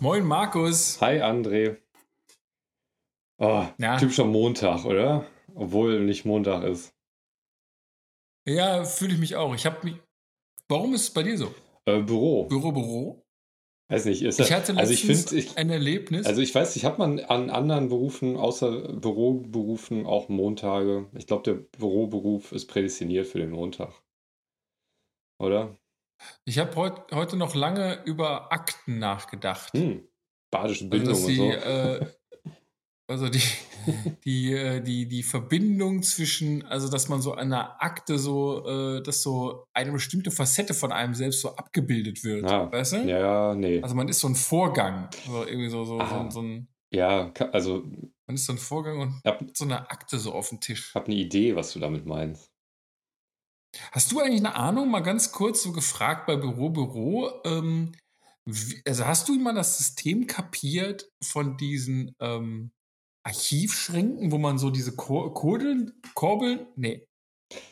Moin Markus. Hi André. Oh, Ja. typischer Montag, oder? Obwohl nicht Montag ist. Ja, fühle ich mich auch. Ich habe mich. Warum ist es bei dir so? Äh, Büro. Büro, Büro? Weiß nicht, ist Ich hatte also ich finde, ich, ein Erlebnis. also ich weiß, ich habe man an anderen Berufen, außer Büroberufen, auch Montage. Ich glaube, der Büroberuf ist prädestiniert für den Montag. Oder? Ich habe heut, heute noch lange über Akten nachgedacht. Hm. Badische Also, Bildung dass und die, so. äh, also die, die, äh, die, die Verbindung zwischen, also dass man so einer Akte so, äh, dass so eine bestimmte Facette von einem selbst so abgebildet wird. Ah, weißt du? Ja, nee. Also man ist so ein Vorgang. So irgendwie so, so, so, Ah. so ein, Ja, also man ist so ein Vorgang und ich habe hat so eine Akte so auf dem Tisch. hab eine Idee, was du damit meinst. Hast du eigentlich eine Ahnung, mal ganz kurz so gefragt bei Büro, Büro, ähm, wie, also hast du mal das System kapiert von diesen ähm, Archivschränken, wo man so diese Kur Kurdeln, Korbeln, nee,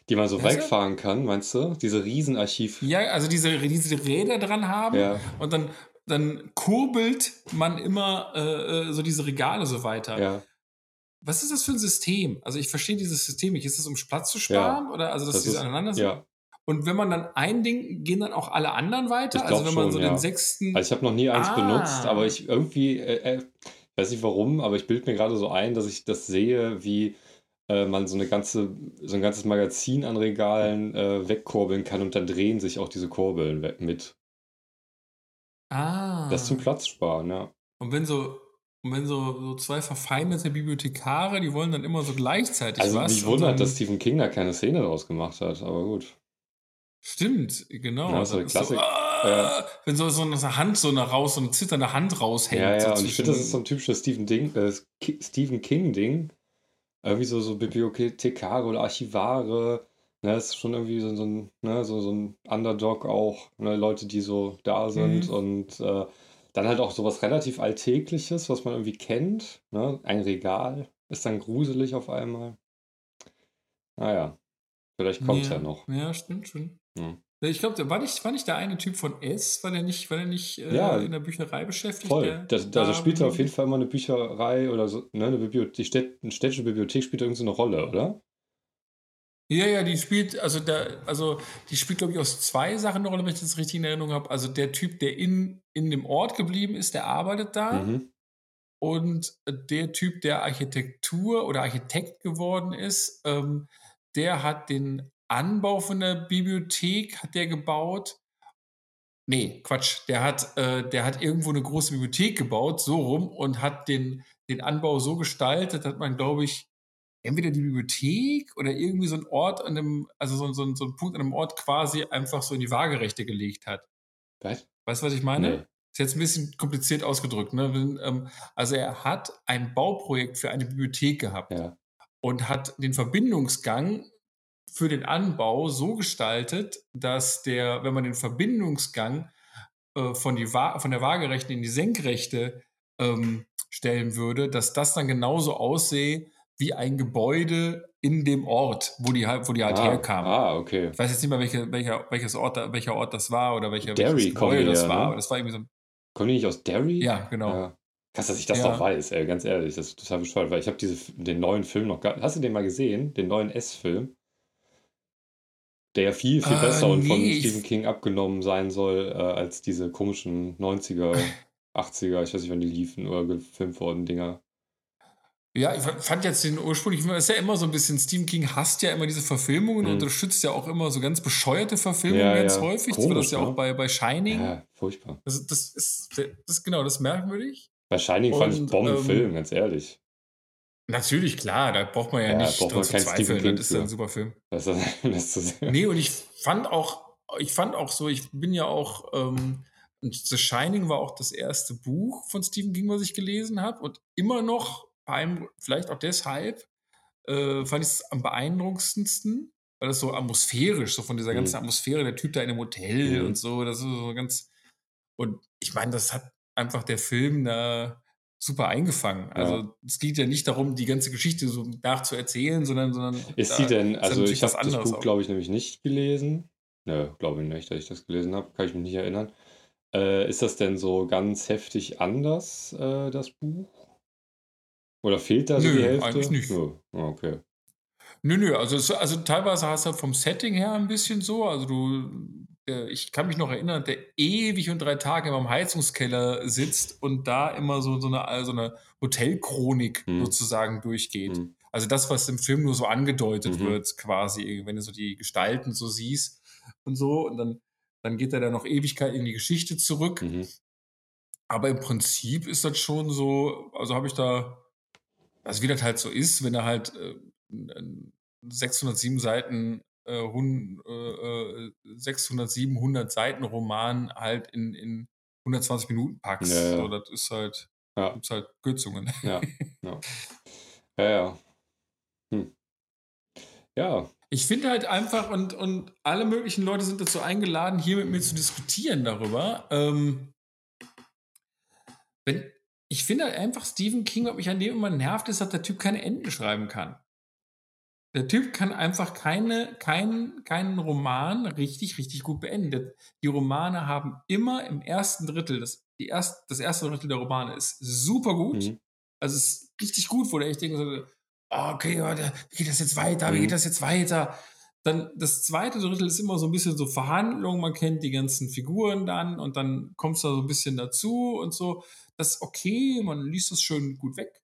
Die man so wegfahren kann, meinst du? Diese Riesenarchiv. ja, also diese, diese Räder dran haben Ja, und dann, dann kurbelt man immer äh, äh, so diese Regale so weiter. ja. Was ist das für ein System? Also ich verstehe dieses System nicht. Ist das, um Platz zu sparen? Oder also, dass Das diese aneinander sind? Ja, Und wenn man dann ein Ding, gehen dann auch alle anderen weiter? Also wenn man schon, so ja. den sechsten. Also ich habe noch nie eins Ah. benutzt, aber ich irgendwie, äh, äh, weiß nicht warum, aber ich bilde mir gerade so ein, dass ich das sehe, wie äh, man so eine ganze, so ein ganzes Magazin an Regalen äh, wegkurbeln kann und dann drehen sich auch diese Kurbeln mit. ah. Das zum Platz sparen, ja. Und wenn so, und wenn so, so zwei verfeindete Bibliothekare, die wollen dann immer so gleichzeitig Also was. mich und wundert, dass Stephen King da keine Szene draus gemacht hat, aber gut. Stimmt, genau. Ja, ist so, ah, Wenn so, so eine Hand so eine raus, so eine zitternde Hand raushängt. Ja, ja, so und ich finde, das ist so ein typisches Stephen, Ding, äh, Stephen King-Ding. Irgendwie so, so Bibliothekare oder Archivare. Ne, das ist schon irgendwie so, so, ein, ne, so, so ein Underdog auch. Ne, Leute, die so da sind. Mhm. Und äh, dann halt auch sowas relativ Alltägliches, was man irgendwie kennt. Ne? Ein Regal ist dann gruselig auf einmal. Naja, vielleicht kommt es ja. noch. Ja, stimmt, stimmt. Hm. Ich glaube, war nicht, war nicht der eine Typ von S, war der nicht, war der nicht äh, Ja, in der Bücherei beschäftigt? Voll. Der, Da, da, da spielt auf jeden Fall immer eine Bücherei oder so, ne, eine Bibliothek, die Städt, eine städtische Bibliothek spielt da irgendwie so eine Rolle, oder? Ja, ja, die spielt, also da, also die spielt, glaube ich, aus zwei Sachen eine Rolle, wenn ich das richtig in Erinnerung habe. Also der Typ, der in, in dem Ort geblieben ist, der arbeitet da. Mhm. Und der Typ, der Architektur oder Architekt geworden ist, ähm, der hat den Anbau von der Bibliothek, hat der gebaut. Nee, Quatsch. Der hat, äh, der hat irgendwo eine große Bibliothek gebaut, so rum, und hat den, den Anbau so gestaltet, dass man, glaube ich, entweder die Bibliothek oder irgendwie so ein Ort an einem, also so, so, so ein Punkt an einem Ort quasi einfach so in die Waagerechte gelegt hat. Was? Weißt du, was ich meine? Nee. Ist jetzt ein bisschen kompliziert ausgedrückt. Ne? Ähm, also er hat ein Bauprojekt für eine Bibliothek gehabt Ja. und hat den Verbindungsgang für den Anbau so gestaltet, dass der, wenn man den Verbindungsgang äh, von, die Wa von der Waagerechten in die Senkrechte ähm, stellen würde, dass das dann genauso aussehe wie ein Gebäude in dem Ort, wo die halt, wo die halt ah, herkamen. Ah, okay. Ich weiß jetzt nicht mehr, welche, welcher, welches Ort, da- welcher Ort das war oder welcher, Derry Gebäude das ja, war. ne? Aber das war irgendwie so. Kommen die nicht aus Derry? Ja, genau. Ja. Krass, dass ich das Ja. noch weiß, ey, ganz ehrlich. Das ist total bescheuert, weil ich habe diese, den neuen Film noch gar Hast du den mal gesehen? Den neuen S-Film? Der ja viel, viel Äh, besser und von nee, Stephen King abgenommen sein soll, äh, als diese komischen 90er, 80er, ich weiß nicht, wann die liefen oder gefilmt wurden, Dinger. Ja, ich fand jetzt den ursprünglichen, es ist ja immer so ein bisschen, Stephen King hasst ja immer diese Verfilmungen Mhm. und unterstützt ja auch immer so ganz bescheuerte Verfilmungen Ja, ganz ja. häufig. war Komisch, das ja ne? auch bei, bei Shining. Ja, furchtbar. Das, das, ist, das ist genau, das ist merkwürdig. Bei Shining fand ich Und, Bombenfilm, ähm, ganz ehrlich. Natürlich, klar, da braucht man ja, Ja, nicht dran zu zweifeln. Das ist ja ein super Film. Das, das zu sehen. Nee, und ich fand auch, ich fand auch so, ich bin ja auch, ähm, The Shining war auch das erste Buch von Stephen King, was ich gelesen habe. Und immer noch, beim, vielleicht auch deshalb, äh, fand ich es am beeindruckendsten, weil das so atmosphärisch, so von dieser ganzen Mhm. Atmosphäre, der Typ da in dem Hotel Mhm. und so, das ist so ganz. Und ich meine, das hat einfach der Film da super eingefangen. Also es geht ja nicht darum, die ganze Geschichte so nachzuerzählen, sondern, sondern Ist sie denn, ist also ich habe das Buch, glaube ich, nämlich nicht gelesen. Nö, glaube ich nicht, dass ich das gelesen habe. Kann ich mich nicht erinnern. Äh, ist das denn so ganz heftig anders, äh, das Buch? Oder fehlt da so die Nö, Hälfte? eigentlich nicht. Nö. Ah, Okay. Nö, nö, also, es, also teilweise hast du vom Setting her ein bisschen so. Also du, äh, ich kann mich noch erinnern, der ewig und drei Tage immer im Heizungskeller sitzt und da immer so, so eine, so eine Hotelchronik Hm. sozusagen durchgeht. Hm. Also das, was im Film nur so angedeutet Mhm. wird, quasi, wenn du so die Gestalten so siehst und so. Und dann, dann geht er da noch Ewigkeit in die Geschichte zurück. Mhm. Aber im Prinzip ist das schon so, also habe ich da, also wie das halt so ist, wenn er halt äh, n- 607 Seiten, äh, hun, äh, äh, 607, 100 Seiten Roman halt in, in 120 Minuten packst. Ja, ja. So, das ist halt, Ja, gibt's halt Kürzungen. ja, ja. Ja, ja. Hm. Ja, Ich finde halt einfach, und, und alle möglichen Leute sind dazu eingeladen, hier mit mir zu diskutieren darüber. Ähm, wenn, ich finde halt einfach, Stephen King, was mich an dem immer nervt, ist, dass der Typ keine Enden schreiben kann. Der Typ kann einfach keine, keinen, keinen Roman richtig, richtig gut beenden. Die Romane haben immer im ersten Drittel, das, die erst, das erste Drittel der Romane ist super gut. Mhm. Also es ist richtig gut, wo der ich denke, so, ah, okay, wie geht das jetzt weiter? Wie Mhm. geht das jetzt weiter? Dann das zweite Drittel ist immer so ein bisschen so Verhandlung, man kennt die ganzen Figuren dann und dann kommst du da so ein bisschen dazu und so. Das ist okay, man liest das schön gut weg.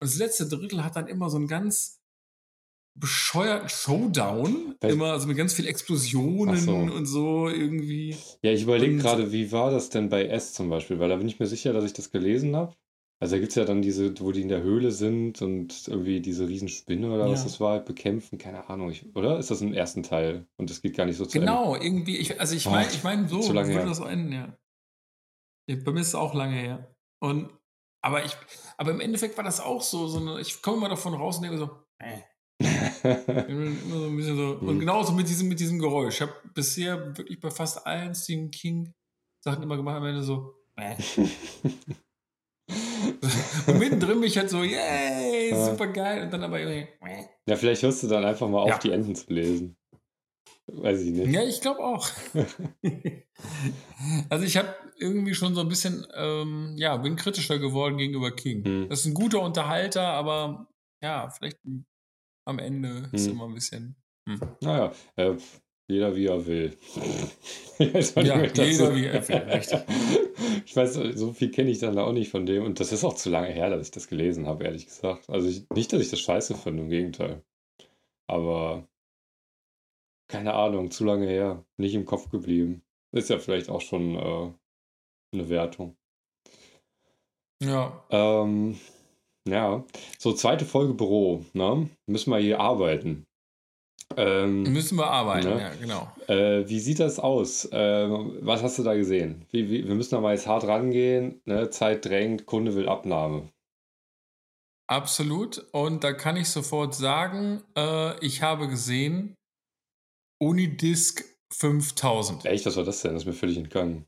Und das letzte Drittel hat dann immer so einen ganz bescheuerten Showdown, Weil- immer also mit ganz viel Explosionen so. und so irgendwie. Ja, ich überlege gerade, wie war das denn bei S zum Beispiel? Weil da bin ich mir sicher, dass ich das gelesen habe. Also da gibt es ja dann diese, wo die in der Höhle sind und irgendwie diese Riesenspinne oder was Ja. das war, bekämpfen. Keine Ahnung, ich, oder? Ist das im ersten Teil? Und das geht gar nicht so zu Ende? Genau, irgendwie, ich, also ich Ach, meine, ich meine, so zu lange würde das so enden, ja. Bei mir ist es auch lange her. Und, aber ich, aber im Endeffekt war das auch so, so eine, ich komme immer davon raus und denke so, äh, so ein bisschen so, und Mhm. genauso mit diesem, mit diesem Geräusch. Ich habe bisher wirklich bei fast allen Stephen King Sachen immer gemacht, am Ende so, äh. und mittendrin bin ich halt so, yay, super geil, und dann aber irgendwie, ja, vielleicht hörst du dann einfach mal auf, Ja. die Enden zu lesen. Weiß ich nicht. Ja, ich glaube auch. also ich habe irgendwie schon so ein bisschen, ähm, ja, bin kritischer geworden gegenüber King. Hm. Das ist ein guter Unterhalter, aber ja, vielleicht am Ende ist Hm. immer ein bisschen. Hm. Naja, äh, jeder wie er will. Ja, jeder so- wie er will, richtig. Ich weiß, so viel kenne ich dann auch nicht von dem. Und das ist auch zu lange her, dass ich das gelesen habe, ehrlich gesagt. Also ich, nicht, dass ich das scheiße finde, im Gegenteil. Aber keine Ahnung, zu lange her. Nicht im Kopf geblieben. Ist ja vielleicht auch schon äh, eine Wertung. Ja, Ähm, ja, so zweite Folge Büro, ne? Müssen wir hier arbeiten. Ähm, müssen wir arbeiten, Ne? ja, genau. Äh, wie sieht das aus? Ähm, was hast du da gesehen? Wie, wie, wir müssen da mal jetzt hart rangehen. Ne? Zeit drängt, Kunde will Abnahme. Absolut. Und da kann ich sofort sagen, äh, ich habe gesehen Unidisc 5000. Echt, was war das denn? Das ist mir völlig entgangen.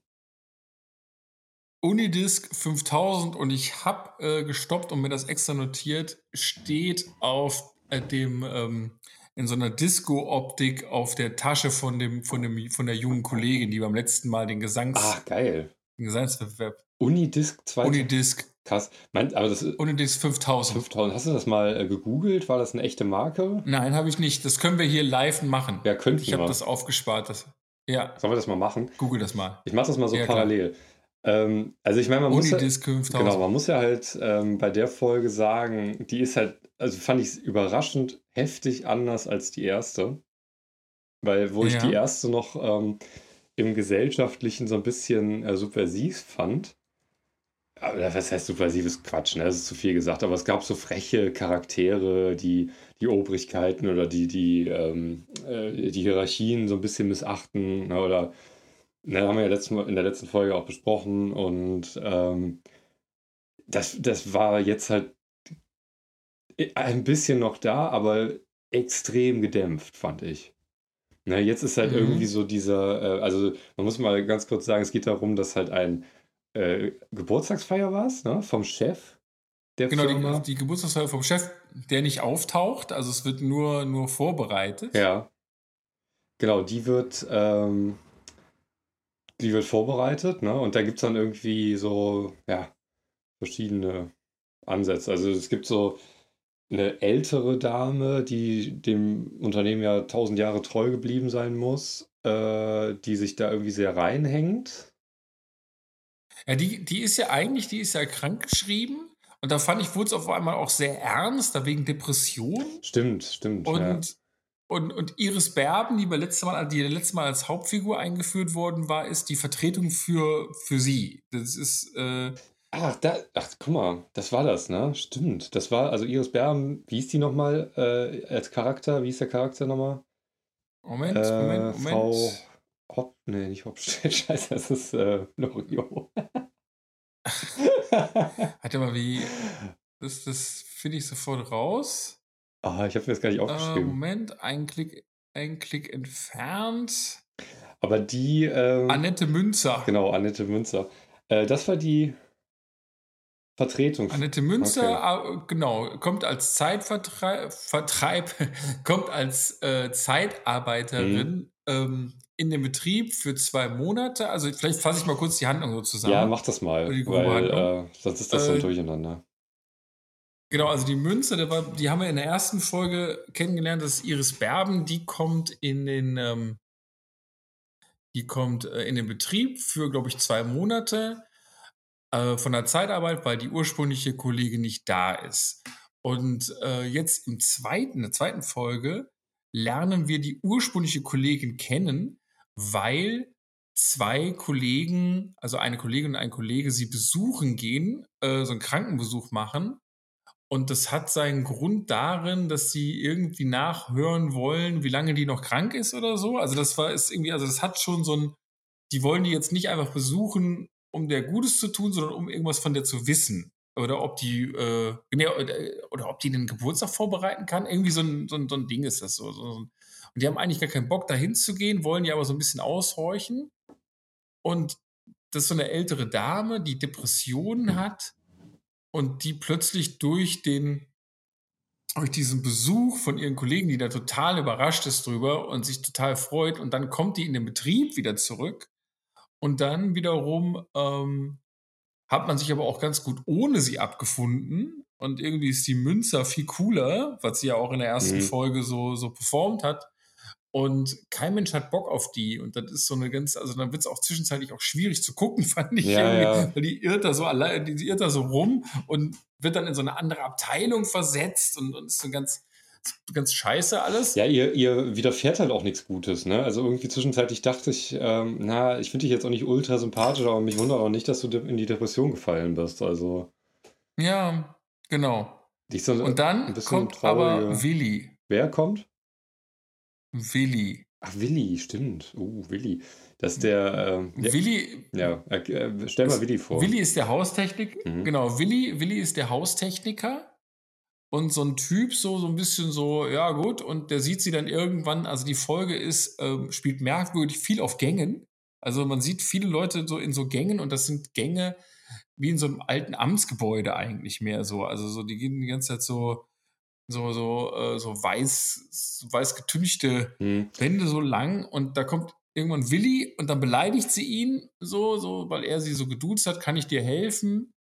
Unidisc 5000 und ich habe äh, gestoppt und mir das extra notiert, steht auf äh, dem ähm, in so einer Disco-Optik auf der Tasche von dem von dem von der jungen Kollegin, die beim letzten Mal den Gesangs Ah, geil. den Gesangswettbewerb Unidisc 2. Unidisc Krass. Meint, aber das Unidisc 5000. 5000. Hast du das mal äh, gegoogelt? War das eine echte Marke? Nein, habe ich nicht. Das können wir hier live machen. Ja, könnten ich habe das aufgespart. Das, ja, Sollen wir das mal machen? google das mal. Ich mache das mal so Ja, parallel. Ähm, also ich meine, man muss ja, Unidisc 5000. genau, man muss ja halt ähm, bei der Folge sagen, die ist halt, also fand ich überraschend heftig anders als die erste. Weil, wo ich Ja. die erste noch ähm, im Gesellschaftlichen so ein bisschen äh, subversiv fand. Aber was heißt subversives Quatsch, ne? Das ist zu viel gesagt. Aber es gab so freche Charaktere, die die Obrigkeiten oder die, die, ähm, äh, die Hierarchien so ein bisschen missachten. Ne? Oder ne, haben wir ja letzten, Mal- in der letzten Folge auch besprochen. Und ähm, das, das war jetzt halt ein bisschen noch da, aber extrem gedämpft, fand ich. Na, jetzt ist halt Mhm. irgendwie so dieser, äh, also man muss mal ganz kurz sagen, es geht darum, dass halt ein äh, Geburtstagsfeier war es, ne, vom Chef der Genau, Firma. die, die Geburtstagsfeier vom Chef, der nicht auftaucht, also es wird nur, nur vorbereitet. Ja. Genau, die wird, ähm, die wird vorbereitet, ne? Und da gibt es dann irgendwie so, ja, verschiedene Ansätze. Also es gibt so eine ältere Dame, die dem Unternehmen ja tausend Jahre treu geblieben sein muss, äh, die sich da irgendwie sehr reinhängt. Ja, die, die ist ja eigentlich, die ist ja krankgeschrieben. Und da fand ich, wurde es auf einmal auch sehr ernst, da wegen Depression. Stimmt, stimmt. Und, ja. und, und Iris Berben, die, letzte Mal, die letzte Mal als Hauptfigur eingeführt worden war, ist die Vertretung für, für sie. Das ist. Äh, Ach, da, ach, guck mal, das war das, ne? Stimmt. Das war, also Iris Berben, wie ist die nochmal äh, als Charakter? Wie ist der Charakter nochmal? Moment, äh, Moment, Moment. Frau Hopp, nee, nicht Hopstedt, scheiße, das ist äh, Loriot. Warte mal, wie. Das, das finde ich sofort raus. Ah, ich habe mir das gar nicht äh, aufgeschrieben. Äh, Moment, ein Klick, ein Klick entfernt. Aber die. Ähm, Annette Münzer. Genau, Annette Münzer. Äh, das war die Vertretung. Annette Münzer, okay. genau, kommt als Zeitvertreib, Vertreib, kommt als äh, Zeitarbeiterin mhm. ähm, in den Betrieb für zwei Monate. Also vielleicht fasse ich mal kurz die Handlung so zusammen. Ja, mach das mal, weil äh, sonst ist das so ein äh, Durcheinander. Genau, also die Münze, die haben wir in der ersten Folge kennengelernt. Das ist Iris Berben. Die kommt in den, ähm, die kommt äh, in den Betrieb für, glaube ich, zwei Monate äh, von der Zeitarbeit, weil die ursprüngliche Kollegin nicht da ist. Und äh, jetzt im zweiten, in der zweiten Folge lernen wir die ursprüngliche Kollegin kennen, weil zwei Kollegen, also eine Kollegin und ein Kollege, sie besuchen gehen, äh, so einen Krankenbesuch machen. Und das hat seinen Grund darin, dass sie irgendwie nachhören wollen, wie lange die noch krank ist oder so. Also das war ist irgendwie, also das hat schon so ein, die wollen die jetzt nicht einfach besuchen, um der Gutes zu tun, sondern um irgendwas von der zu wissen. Oder ob die, äh, oder, ob die den Geburtstag vorbereiten kann. Irgendwie so ein, so ein, so ein Ding ist das so. so und die haben eigentlich gar keinen Bock, dahin zu gehen, wollen die aber so ein bisschen aushorchen. Und das ist so eine ältere Dame, die Depressionen hat und die plötzlich durch den durch diesen Besuch von ihren Kollegen, die da total überrascht ist drüber und sich total freut und dann kommt die in den Betrieb wieder zurück und dann wiederum ähm, hat man sich aber auch ganz gut ohne sie abgefunden. Und irgendwie ist die Münzer viel cooler, was sie ja auch in der ersten mhm. Folge so, so performt hat. Und kein Mensch hat Bock auf die. Und das ist so eine ganz, also dann wird es auch zwischenzeitlich auch schwierig zu gucken, fand ich. Ja, ja. Weil die irrt da so allein, die irrt da so rum und wird dann in so eine andere Abteilung versetzt und, und ist so ganz, ganz scheiße alles. Ja, ihr, ihr widerfährt halt auch nichts Gutes, ne? Also irgendwie zwischenzeitlich dachte ich, ähm, na, ich finde dich jetzt auch nicht ultra sympathisch, aber mich wundert auch nicht, dass du in die Depression gefallen bist. Also. Ja, genau. So Und dann kommt traurige... aber Willi. Wer kommt? Willi. Ach, Willi, stimmt. Uh, Willi. Das ist der. Ähm, Willi. Ja, äh, stell mal Willi vor. Willi ist der Haustechnik. Mhm. Genau, Willi, Willi ist der Haustechniker und so ein Typ so, so ein bisschen so, ja gut, und der sieht sie dann irgendwann, also die Folge ist, ähm, spielt merkwürdig viel auf Gängen. Also man sieht viele Leute so in so Gängen und das sind Gänge wie in so einem alten Amtsgebäude eigentlich mehr so. Also so, die gehen die ganze Zeit so, so, so, äh, so weiß, so weiß getünchte hm. Wände so lang und da kommt irgendwann Willi und dann beleidigt sie ihn so, so, weil er sie so geduzt hat, kann ich dir helfen?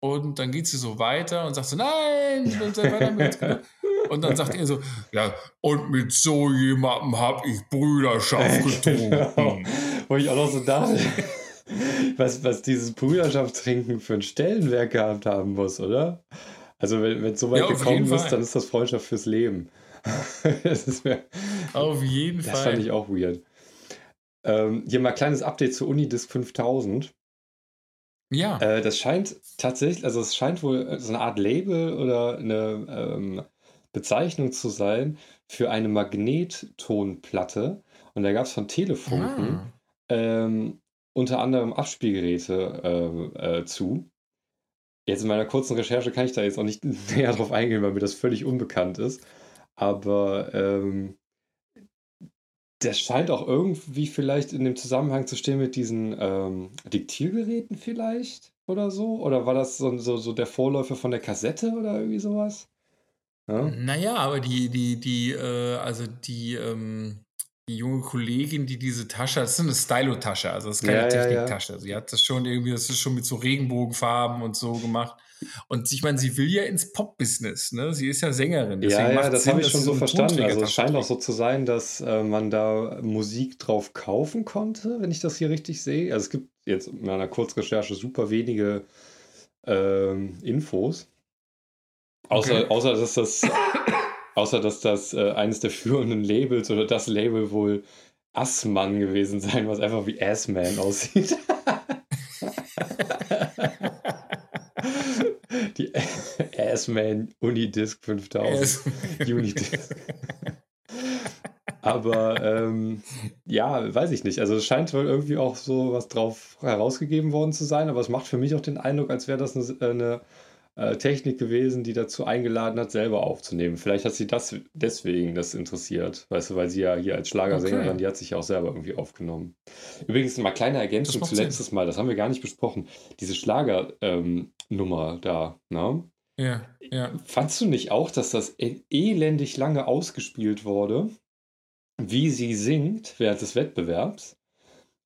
Und dann geht sie so weiter und sagt so, nein, ich will weiter mit. Und dann sagt er so, ja, und mit so jemandem habe ich Brüderschaft getrunken. genau. Wo ich auch noch so dachte, was, was dieses Brüderschaft trinken für ein Stellenwerk gehabt haben muss, oder? Also wenn es so weit ja, gekommen ist, Fall. dann ist das Freundschaft fürs Leben. mir, auf jeden das Fall. Das fand ich auch weird. Ähm, hier mal ein kleines Update zu Unidisc 5000. Ja. Äh, das scheint tatsächlich, also es scheint wohl so eine Art Label oder eine ähm, Bezeichnung zu sein für eine Magnettonplatte. Und da gab es von Telefunken ah. ähm, unter anderem Abspielgeräte äh, äh, zu. Jetzt in meiner kurzen Recherche kann ich da jetzt auch nicht näher drauf eingehen, weil mir das völlig unbekannt ist. Aber ähm, das scheint auch irgendwie vielleicht in dem Zusammenhang zu stehen mit diesen ähm, Diktiergeräten vielleicht oder so? Oder war das so, so, so der Vorläufer von der Kassette oder irgendwie sowas? Ja? Naja, aber die, die, die, äh, also die, ähm, die junge Kollegin, die diese Tasche, das ist eine Stylo-Tasche, also das ist keine Ja, ja, ja. Techniktasche. Sie hat das schon irgendwie, das ist schon mit so Regenbogenfarben und so gemacht. Und ich meine, sie will ja ins Pop-Business, ne? Sie ist ja Sängerin. Ja, ja, das habe ich schon so verstanden. Also es scheint auch so zu sein, dass äh, man da Musik drauf kaufen konnte, wenn ich das hier richtig sehe. Also es gibt jetzt in meiner Kurzrecherche super wenige ähm, Infos. Außer, Okay. außer dass das, außer dass das äh, eines der führenden Labels oder das Label wohl Assmann gewesen sein, was einfach wie Assman aussieht. Die Assman Unidisc 5000. Unidisc. Aber ähm, ja, weiß ich nicht. Also es scheint wohl irgendwie auch so was drauf herausgegeben worden zu sein, aber es macht für mich auch den Eindruck, als wäre das eine, eine äh, Technik gewesen, die dazu eingeladen hat, selber aufzunehmen. Vielleicht hat sie das deswegen das interessiert, weißt du, weil sie ja hier als Schlagersängerin, Okay. die hat sich ja auch selber irgendwie aufgenommen. Übrigens mal kleine Ergänzung zu letztes Mal, das haben wir gar nicht besprochen. Diese Schlagernummer da, ne? Ja, ja. Fandst du nicht auch, dass das e- elendig lange ausgespielt wurde, wie sie singt während des Wettbewerbs?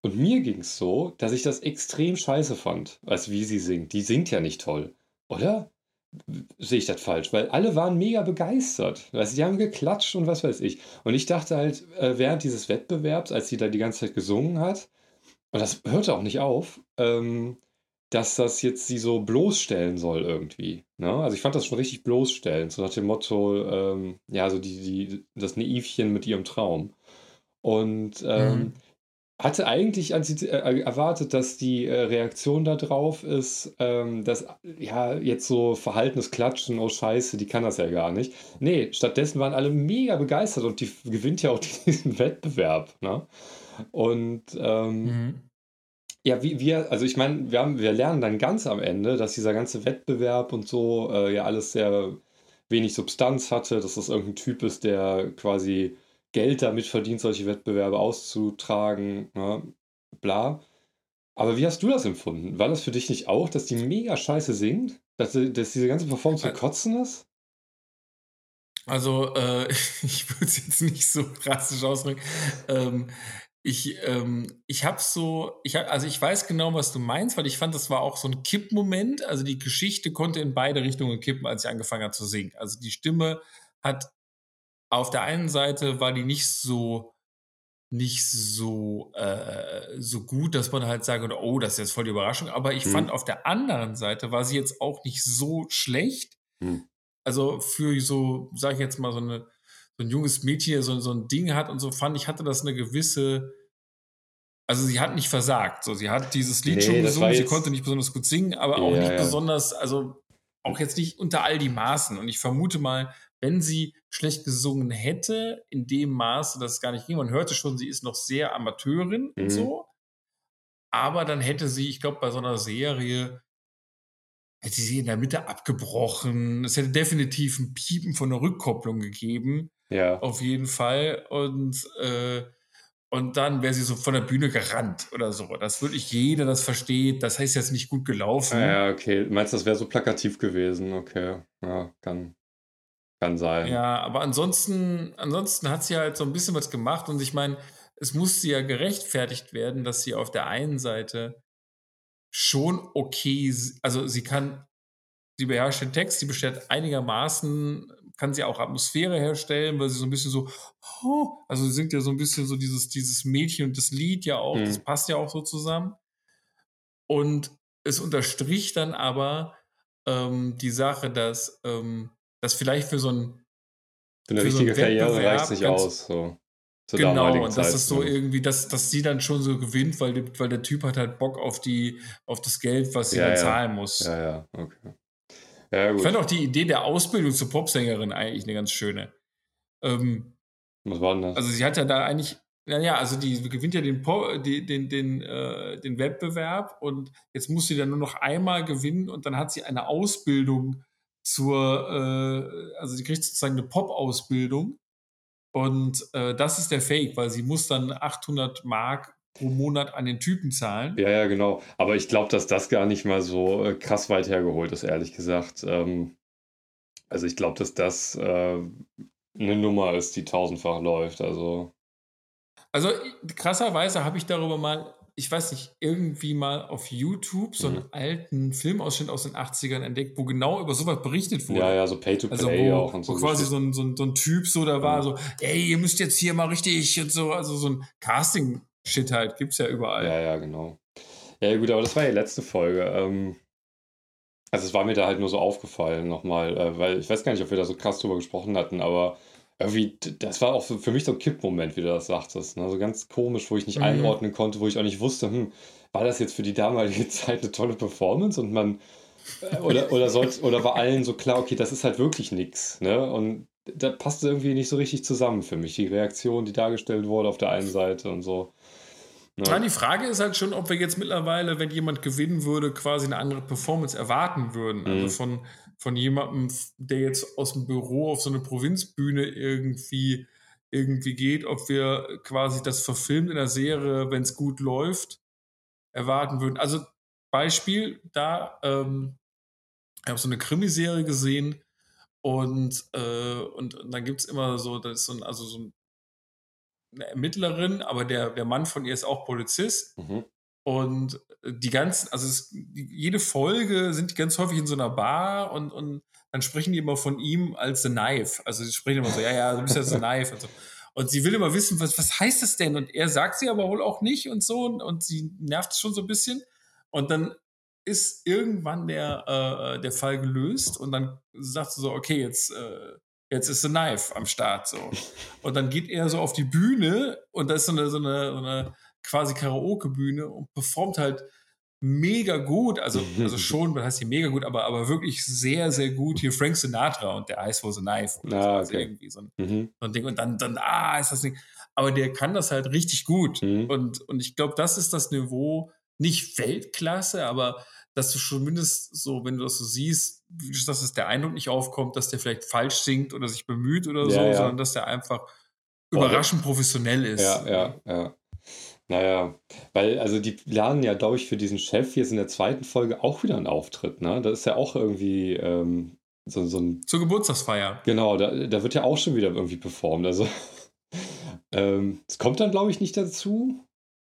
Und mir ging es so, dass ich das extrem scheiße fand, als wie sie singt. Die singt ja nicht toll, oder? Sehe ich das falsch? Weil alle waren mega begeistert. Also die haben geklatscht und was weiß ich. Und ich dachte halt, äh, während dieses Wettbewerbs, als sie da die ganze Zeit gesungen hat, und das hörte auch nicht auf, ähm, dass das jetzt sie so bloßstellen soll irgendwie. Ne? Also ich fand das schon richtig bloßstellen, so nach dem Motto, ähm, ja, so die, die, das Naivchen mit ihrem Traum. Und ähm, Mhm. Hatte eigentlich antizi- äh, erwartet, dass die äh, Reaktion darauf ist, ähm, dass ja jetzt so verhaltenes Klatschen, oh Scheiße, die kann das ja gar nicht. Nee, stattdessen waren alle mega begeistert und die gewinnt ja auch diesen Wettbewerb. Ne? Und ähm, Mhm. ja, wie wir, also ich meine, wir, haben, wir lernen dann ganz am Ende, dass dieser ganze Wettbewerb und so äh, ja alles sehr wenig Substanz hatte, dass das irgendein Typ ist, der quasi Geld damit verdient, solche Wettbewerbe auszutragen, ne? bla. Aber wie hast du das empfunden? War das für dich nicht auch, dass die mega scheiße singt? Dass, dass diese ganze Performance zu kotzen ist? Also, äh, ich würde es jetzt nicht so drastisch ausdrücken. Ähm, ich ähm, ich habe so, ich hab, also ich weiß genau, was du meinst, weil ich fand, das war auch so ein Kippmoment. Also die Geschichte konnte in beide Richtungen kippen, als sie angefangen hat zu singen. Also die Stimme hat auf der einen Seite war die nicht so nicht so äh, so gut, dass man halt sagen würde, oh, das ist jetzt voll die Überraschung. Aber ich Mhm. fand auf der anderen Seite war sie jetzt auch nicht so schlecht. Hm. Also für so, sag ich jetzt mal, so, eine, so ein junges Mädchen, so, so ein Ding hat und so, fand ich, hatte das eine gewisse. Also sie hat nicht versagt. So, sie hat dieses Lied Nee, schon gesungen, sie konnte nicht besonders gut singen, aber auch Ja, nicht ja. besonders, also auch jetzt nicht unter all die Maßen. Und ich vermute mal, wenn sie schlecht gesungen hätte, in dem Maße, dass es gar nicht ging, man hörte schon, sie ist noch sehr Amateurin Mhm. und so. Aber dann hätte sie, ich glaube, bei so einer Serie, hätte sie in der Mitte abgebrochen. Es hätte definitiv ein Piepen von der Rückkopplung gegeben, Ja. auf jeden Fall. Und, äh, und dann wäre sie so von der Bühne gerannt oder so. Das würde ich jeder, das versteht. Das heißt jetzt nicht gut gelaufen. Ja, okay. Meinst du, das wäre so plakativ gewesen? Okay. Ja, kann, kann sein. Ja, aber ansonsten, ansonsten hat sie halt so ein bisschen was gemacht und ich meine, es musste ja gerechtfertigt werden, dass sie auf der einen Seite schon okay, also sie kann, sie beherrscht den Text, sie bestellt einigermaßen, kann sie auch Atmosphäre herstellen, weil sie so ein bisschen so, oh, also sie singt ja so ein bisschen so dieses, dieses Mädchen und das Lied ja auch, Mhm. das passt ja auch so zusammen. Und es unterstrich dann aber ähm, die Sache, dass ähm, das vielleicht für so ein Für eine für so richtige Karriere Wettbewerb reicht nicht ganz- aus. So. Genau, und das Zeit ist so zumindest. irgendwie, dass, dass sie dann schon so gewinnt, weil, weil der Typ hat halt Bock auf die, auf das Geld, was sie Ja, dann ja. zahlen muss. Ja, ja, okay. Ja, Ich fand auch die Idee der Ausbildung zur Popsängerin eigentlich eine ganz schöne. Ähm, Was war denn das? also sie hat ja da eigentlich, naja, also die gewinnt ja den, Po- die, den, den, äh, den Wettbewerb und jetzt muss sie dann nur noch einmal gewinnen und dann hat sie eine Ausbildung zur, äh, also sie kriegt sozusagen eine Pop-Ausbildung und äh, das ist der Fake, weil sie muss dann 800 Mark pro Monat an den Typen zahlen. Ja, ja, genau. Aber ich glaube, dass das gar nicht mal so äh, krass weit hergeholt ist, ehrlich gesagt. Ähm, also ich glaube, dass das äh, eine Nummer ist, die tausendfach läuft. Also Also krasserweise habe ich darüber mal, ich weiß nicht, irgendwie mal auf YouTube so einen Mhm. alten Filmausschnitt aus den 80ern entdeckt, wo genau über sowas berichtet wurde. Ja, ja, so Pay-to-Play Also auch und so. wo quasi so ein, so, ein, so ein Typ so da war, Mhm. so, ey, ihr müsst jetzt hier mal richtig und so, also so ein Casting-Shit halt, gibt's ja überall. Ja, ja, genau. Ja, gut, aber das war die letzte Folge. Ähm, also es war mir da halt nur so aufgefallen nochmal, äh, weil ich weiß gar nicht, ob wir da so krass drüber gesprochen hatten, aber irgendwie, das war auch für mich so ein Kippmoment, wie du das sagtest. Ne? So ganz komisch, wo ich nicht Mhm. einordnen konnte, wo ich auch nicht wusste, hm, war das jetzt für die damalige Zeit eine tolle Performance und man äh, oder, oder, sollt, oder war allen so klar, okay, das ist halt wirklich nix. Ne? Und da passte irgendwie nicht so richtig zusammen für mich. Die Reaktion, die dargestellt wurde auf der einen Seite und so. Ne? Ja, die Frage ist halt schon, ob wir jetzt mittlerweile, wenn jemand gewinnen würde, quasi eine andere Performance erwarten würden. Also Mhm. von, von jemandem, der jetzt aus dem Büro auf so eine Provinzbühne irgendwie, irgendwie geht, ob wir quasi das verfilmt in der Serie, wenn es gut läuft, erwarten würden. Also Beispiel, da, ähm, ich habe so eine Krimiserie gesehen und, äh, und, und dann gibt es immer so, das ist so ein, also so ein, eine Ermittlerin, aber der, der Mann von ihr ist auch Polizist. Mhm. Und die ganzen, also es, jede Folge sind die ganz häufig in so einer Bar und, und dann sprechen die immer von ihm als The Knife. Also sie sprechen immer so, ja, ja, du bist ja The Knife und so. Und sie will immer wissen, was, was heißt das denn? Und er sagt sie aber wohl auch nicht und so. Und, und sie nervt schon so ein bisschen. Und dann ist irgendwann der, äh, der Fall gelöst und dann sagt sie so, okay, jetzt, äh, jetzt ist The Knife am Start so. Und dann geht er so auf die Bühne und da ist so eine, so eine, so eine quasi Karaoke-Bühne und performt halt mega gut. Also, also schon, was heißt hier mega gut, aber, aber wirklich sehr, sehr gut. Hier Frank Sinatra und der Eyes for the Knife. Oder Ah, so. Also okay. irgendwie so ein, Mhm. so ein Ding. Und dann, dann, ah, ist das Ding. Aber der kann das halt richtig gut. Mhm. Und, und ich glaube, das ist das Niveau, nicht Weltklasse, aber dass du schon mindestens so, wenn du das so siehst, dass es der Eindruck nicht aufkommt, dass der vielleicht falsch singt oder sich bemüht oder Ja, so, ja. sondern dass der einfach überraschend professionell ist. Ja, ja, ja. Naja, weil, also die planen ja, glaube ich, für diesen Chef jetzt in der zweiten Folge auch wieder einen Auftritt, ne? Das ist ja auch irgendwie ähm, so, so ein, Zur Geburtstagsfeier. genau, da, da wird ja auch schon wieder irgendwie performt. Also, ähm, es kommt dann, glaube ich, nicht dazu.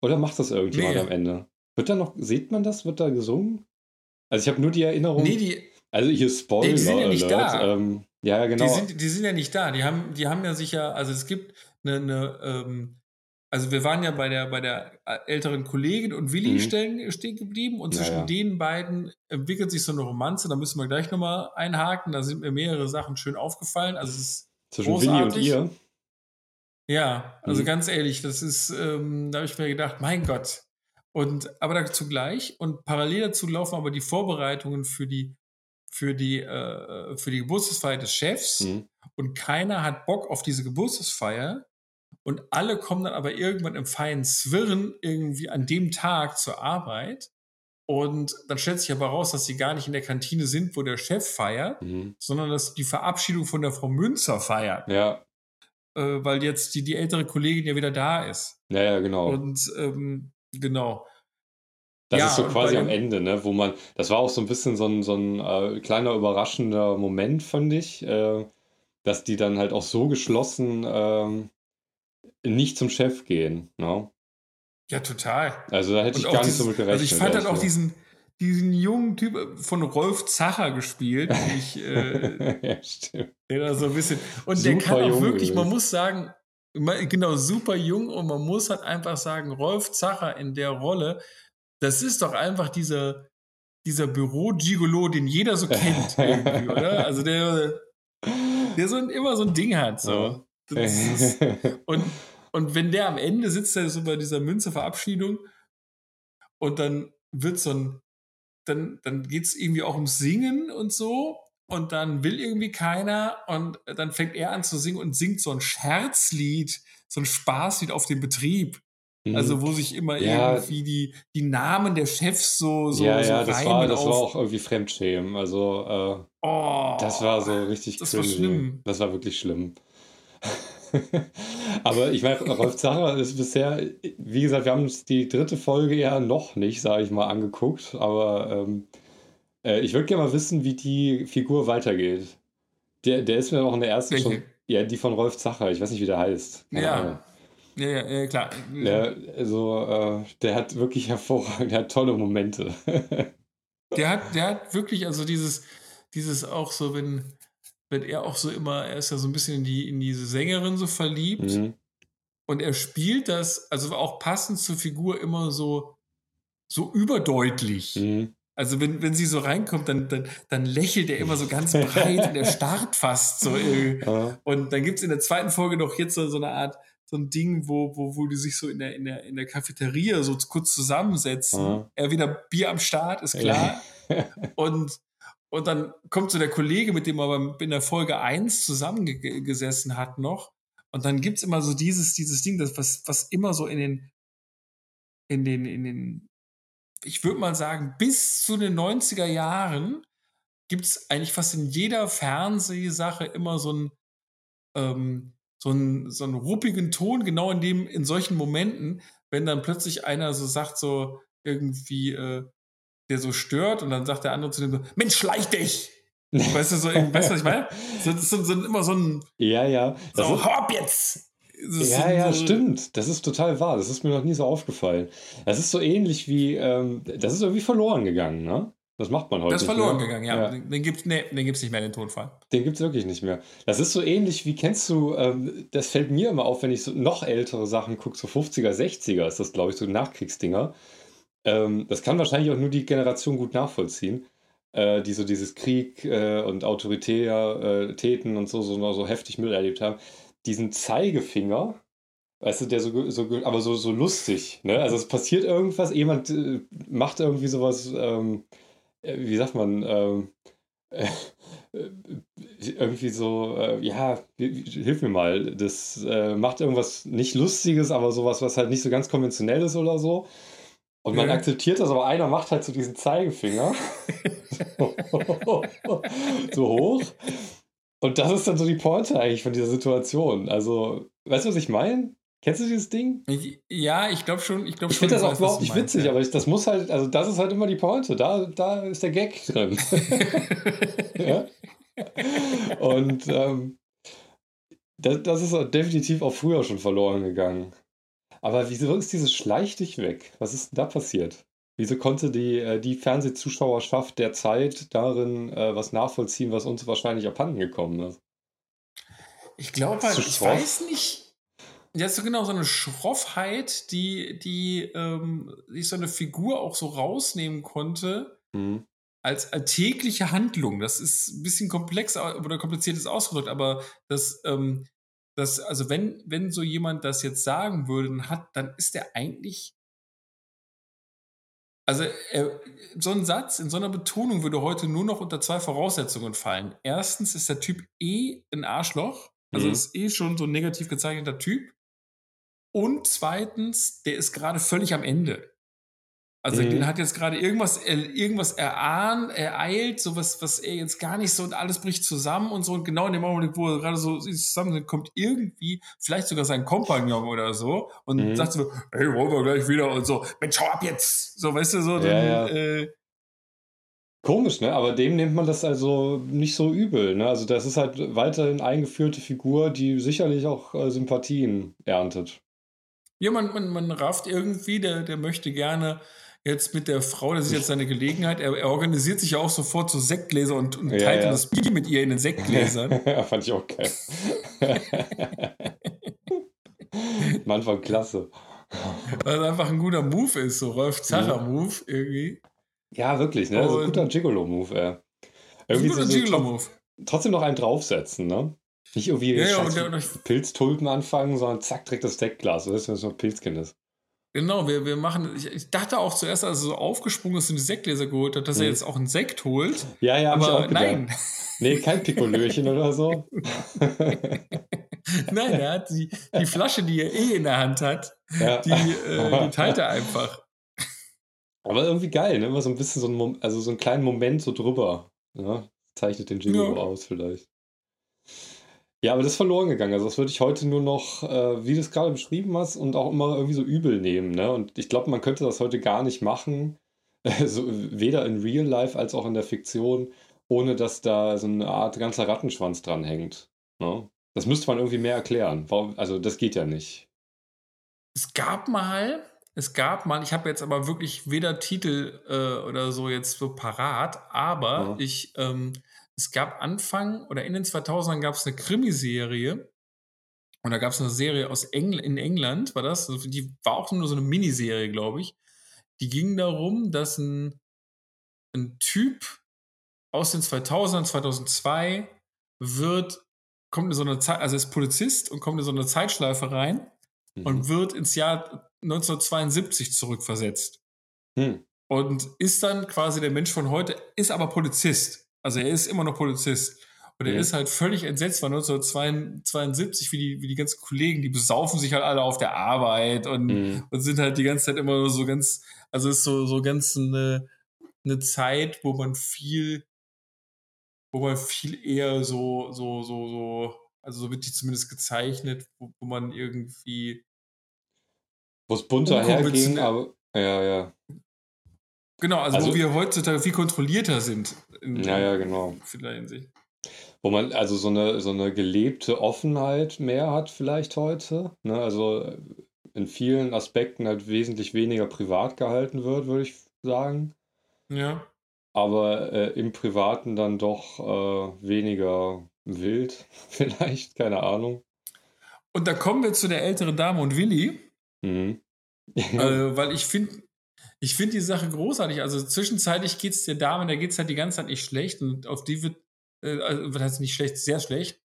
Oder macht das irgendjemand Nee. am Ende? Wird da noch, sieht man das? Wird da gesungen? Also ich habe nur die Erinnerung, Nee, die, also hier Spoiler Nee, die sind ja nicht Alert. da. Ähm, ja, ja, genau. die, sind, die sind ja nicht da. Die haben, die haben ja sicher, also es gibt eine, eine ähm, also wir waren ja bei der, bei der älteren Kollegin und Willi Mhm. stehen, stehen geblieben und zwischen ja. den beiden entwickelt sich so eine Romanze, da müssen wir gleich nochmal einhaken, da sind mir mehrere Sachen schön aufgefallen. Also es ist Zwischen Willi und großartig. ihr. Ja, also Mhm. ganz ehrlich, das ist, ähm, da habe ich mir gedacht, mein Gott. Und aber dazu gleich und parallel dazu laufen aber die Vorbereitungen für die für die äh, für die Geburtstagsfeier des Chefs Mhm. und keiner hat Bock auf diese Geburtstagsfeier und alle kommen dann aber irgendwann im feinen Zwirren irgendwie an dem Tag zur Arbeit und dann stellt sich aber raus, dass sie gar nicht in der Kantine sind, wo der Chef feiert, Mhm. sondern dass die Verabschiedung von der Frau Münzer feiert Ja, äh, weil jetzt die, die ältere Kollegin ja wieder da ist. ja, ja, genau. Und ähm, genau. Das Ja, ist so quasi am Ende, ne? Wo man, das war auch so ein bisschen so ein, so ein äh, kleiner überraschender Moment, fand ich, äh, dass die dann halt auch so geschlossen ähm, nicht zum Chef gehen. Ne? Ja, total. Also da hätte ich Und gar auch nicht so mit gerechnet. Also ich fand halt auch diesen, diesen jungen Typ von Rolf Zacher gespielt, ich, äh, ja, stimmt. der da so ein bisschen. Und der Super kann auch wirklich, man muss sagen, genau, super jung und man muss halt einfach sagen, Rolf Zacher in der Rolle, das ist doch einfach dieser, dieser Büro-Gigolo, den jeder so kennt, irgendwie, oder? Also der, der so ein, immer so ein Ding hat. So. Das ist, und, und wenn der am Ende sitzt, der so bei dieser Münze-Verabschiedung und dann wird so ein, dann, dann geht es irgendwie auch ums Singen und so und dann will irgendwie keiner und dann fängt er an zu singen und singt so ein Scherzlied, so ein Spaßlied auf dem Betrieb. Also wo sich immer Mhm. Ja. irgendwie die, die Namen der Chefs so, so, ja, so ja, das war, das war auch irgendwie Fremdschämen. Also äh, oh, Das war so richtig das war cringy. schlimm. Das war wirklich schlimm. Aber ich meine, Rolf Zacher ist bisher, wie gesagt, wir haben uns die dritte Folge ja noch nicht, sage ich mal, angeguckt. Aber ähm, äh, ich würde gerne mal wissen, wie die Figur weitergeht. Der, der ist mir auch in der ersten Welche? schon. Ja, die von Rolf Zacher. Ich weiß nicht, wie der heißt. Ja. Ja, ja, ja klar. Ja, also, äh, der hat wirklich hervorragend, der hat tolle Momente. der hat, der hat wirklich, also dieses, dieses auch so, wenn, wenn er auch so immer, er ist ja so ein bisschen in, die, in diese Sängerin so verliebt. Mhm. Und er spielt das, also auch passend zur Figur, immer so, so überdeutlich. Mhm. Also wenn, wenn sie so reinkommt, dann, dann, dann lächelt er immer so ganz breit und er starrt fast so. Ja. Und dann gibt es in der zweiten Folge noch jetzt so, so eine Art, so ein Ding, wo, wo, wo die sich so in der, in der, in der Cafeteria so kurz zusammensetzen. Ja. Er wieder Bier am Start, ist klar. und, und dann kommt so der Kollege, mit dem er in der Folge 1 zusammengesessen hat noch. Und dann gibt es immer so dieses, dieses Ding, das, was, was immer so in den, in den, in den ich würde mal sagen, bis zu den 90er Jahren gibt es eigentlich fast in jeder Fernsehsache immer so einen, ähm, so einen, so einen ruppigen Ton, genau in dem, in solchen Momenten, wenn dann plötzlich einer so sagt, so irgendwie, äh, der so stört und dann sagt der andere zu dem so, Mensch, schleich dich! Weißt du, so, weißt du, was ich meine? So, das sind, sind immer so ein. Ja, ja. Das so, hopp jetzt! ja, ja, so stimmt. Das ist total wahr. Das ist mir noch nie so aufgefallen. Das ist so ähnlich wie, ähm, das ist irgendwie verloren gegangen, ne? Das macht man heute. Das ist verloren gegangen, ja. ja. Den, den gibt es nee, nicht mehr, den Tonfall. Den gibt es wirklich nicht mehr. Das ist so ähnlich wie, kennst du, ähm, das fällt mir immer auf, wenn ich so noch ältere Sachen gucke, so 50er, 60er ist das, glaube ich, so Nachkriegsdinger. Ähm, das kann wahrscheinlich auch nur die Generation gut nachvollziehen, äh, die so dieses Krieg äh, und Autoritäten äh, und so, so, so heftig miterlebt haben diesen Zeigefinger, weißt du, der so, so aber so, so lustig, ne? Also es passiert irgendwas, jemand äh, macht irgendwie sowas, ähm, äh, wie sagt man, ähm, äh, irgendwie so, äh, ja, hilf mir mal, das äh, macht irgendwas nicht Lustiges, aber sowas, was halt nicht so ganz konventionell ist oder so. Und man ja. akzeptiert das, aber einer macht halt so diesen Zeigefinger so hoch und das ist dann so die Pointe eigentlich von dieser Situation. Also, weißt du, was ich meine? Kennst du dieses Ding? ja, ich glaube schon. Ich, glaub ich finde das auch überhaupt nicht witzig, ja. aber ich, das muss halt, also das ist halt immer die Pointe. Da, da ist der Gag drin. ja? Und ähm, das, das ist definitiv auch früher schon verloren gegangen. Aber wieso ist dieses Schleich dich weg? Was ist denn da passiert? Wieso konnte die, äh, die Fernsehzuschauerschaft der Zeit darin äh, was nachvollziehen, was uns wahrscheinlich abhanden gekommen ist? Ich glaube, halt, ich weiß nicht. Ja, so genau so eine Schroffheit, die, die ähm, sich so eine Figur auch so rausnehmen konnte mhm. als alltägliche Handlung. Das ist ein bisschen komplex oder kompliziertes ausgedrückt, aber das, ähm, das, also wenn, wenn so jemand das jetzt sagen würde, dann hat, dann ist er eigentlich also er, so ein Satz in so einer Betonung würde heute nur noch unter zwei Voraussetzungen fallen. Erstens ist der Typ eh ein Arschloch, also mhm. ist eh schon so ein negativ gezeichneter Typ. Und zweitens, der ist gerade völlig am Ende. Also mhm. hat jetzt gerade irgendwas, irgendwas erahnt, ereilt, so was, was er jetzt gar nicht so und alles bricht zusammen und so. Und genau in dem Augenblick, wo er gerade so zusammen sind, kommt irgendwie vielleicht sogar sein Kompagnon oder so und mhm. sagt so, hey, wollen wir gleich wieder und so, Mensch, hau ab jetzt! So, weißt du, so, dann, ja, ja. Äh, Komisch, ne? Aber dem nimmt man das also nicht so übel, ne? Also das ist halt weiterhin eingeführte Figur, die sicherlich auch äh, Sympathien erntet. Ja, man, man, man rafft irgendwie, der, der möchte gerne jetzt mit der Frau, das ist jetzt seine Gelegenheit. Er, er organisiert sich ja auch sofort so Sektgläser und, und ja, teilt ja. das Bier mit ihr in den Sektgläsern. ja, fand ich auch geil. Manchmal klasse. Was einfach ein guter Move ist, so Rolf Zacher-Move irgendwie. Ja, wirklich, ne? So ein guter Gigolo-Move, ey. Irgendwie so, Gigolo-Move. Trotzdem noch einen draufsetzen, ne? Nicht irgendwie ja, ja, Pilztulpen anfangen, sondern zack, direkt das Sektglas. Du weißt, wenn es noch Pilzkind ist. Genau, wir, wir machen. Ich, ich, dachte auch zuerst, als er so aufgesprungen ist und die Sektgläser geholt hat, dass mhm. er jetzt auch einen Sekt holt. Ja, ja, aber nein. Nee, kein Pikolöchen oder so. nein, er hat die, die Flasche, die er eh in der Hand hat, ja. die, äh, die teilt er einfach. Aber irgendwie geil, ne? Immer so ein bisschen so ein, also so einen kleinen Moment so drüber. Ne? Zeichnet den Jingle ja. aus, vielleicht. Ja, aber das ist verloren gegangen. Also das würde ich heute nur noch, äh, wie du es gerade beschrieben hast, und auch immer irgendwie so übel nehmen. Ne? Und ich glaube, man könnte das heute gar nicht machen, so, weder in Real Life als auch in der Fiktion, ohne dass da so eine Art ganzer Rattenschwanz dran hängt. Ne? Das müsste man irgendwie mehr erklären. Warum, also das geht ja nicht. es gab mal, es gab mal, ich habe jetzt aber wirklich weder Titel äh, oder so jetzt so parat, aber Ja. ich, ähm, es gab Anfang oder in den 2000ern gab es eine Krimiserie und da gab es eine Serie aus Engl in England, war das? Also Die war auch nur so eine Miniserie, glaube ich. Die ging darum, dass ein, ein Typ aus den 2000ern, 2002 wird, kommt in so eine Zeit, also ist Polizist und kommt in so eine Zeitschleife rein Mhm. und wird ins Jahr 1972 zurückversetzt. Hm. Und ist dann quasi der Mensch von heute, ist aber Polizist. Also er ist immer noch Polizist. Und er Mhm. ist halt völlig entsetzt von 1972, wie die, wie die ganzen Kollegen, die besaufen sich halt alle auf der Arbeit und, Mhm. und sind halt die ganze Zeit immer so ganz, also es ist so, so ganz eine, eine Zeit, wo man viel, wo man viel eher so, so, so, so, also so wird die zumindest gezeichnet, wo, wo man irgendwie, Wo es bunter herging, aber. Ja, ja. genau, also, Also- wo wir heutzutage viel kontrollierter sind. In, Ja, ja, genau. in vielerlei Hinsicht. Wo man also so eine, so eine gelebte Offenheit mehr hat, vielleicht heute. Ne? Also äh, in vielen Aspekten halt wesentlich weniger privat gehalten wird, würde ich sagen. Ja. Aber äh, im Privaten dann doch äh, weniger wild, vielleicht, keine Ahnung. Und da kommen wir zu der älteren Dame und Willi, Mhm. äh, weil ich finde, ich finde die Sache großartig. Also zwischenzeitlich geht es der Dame, der geht es halt die ganze Zeit nicht schlecht und auf die wird, äh, also wird halt nicht schlecht, sehr schlecht,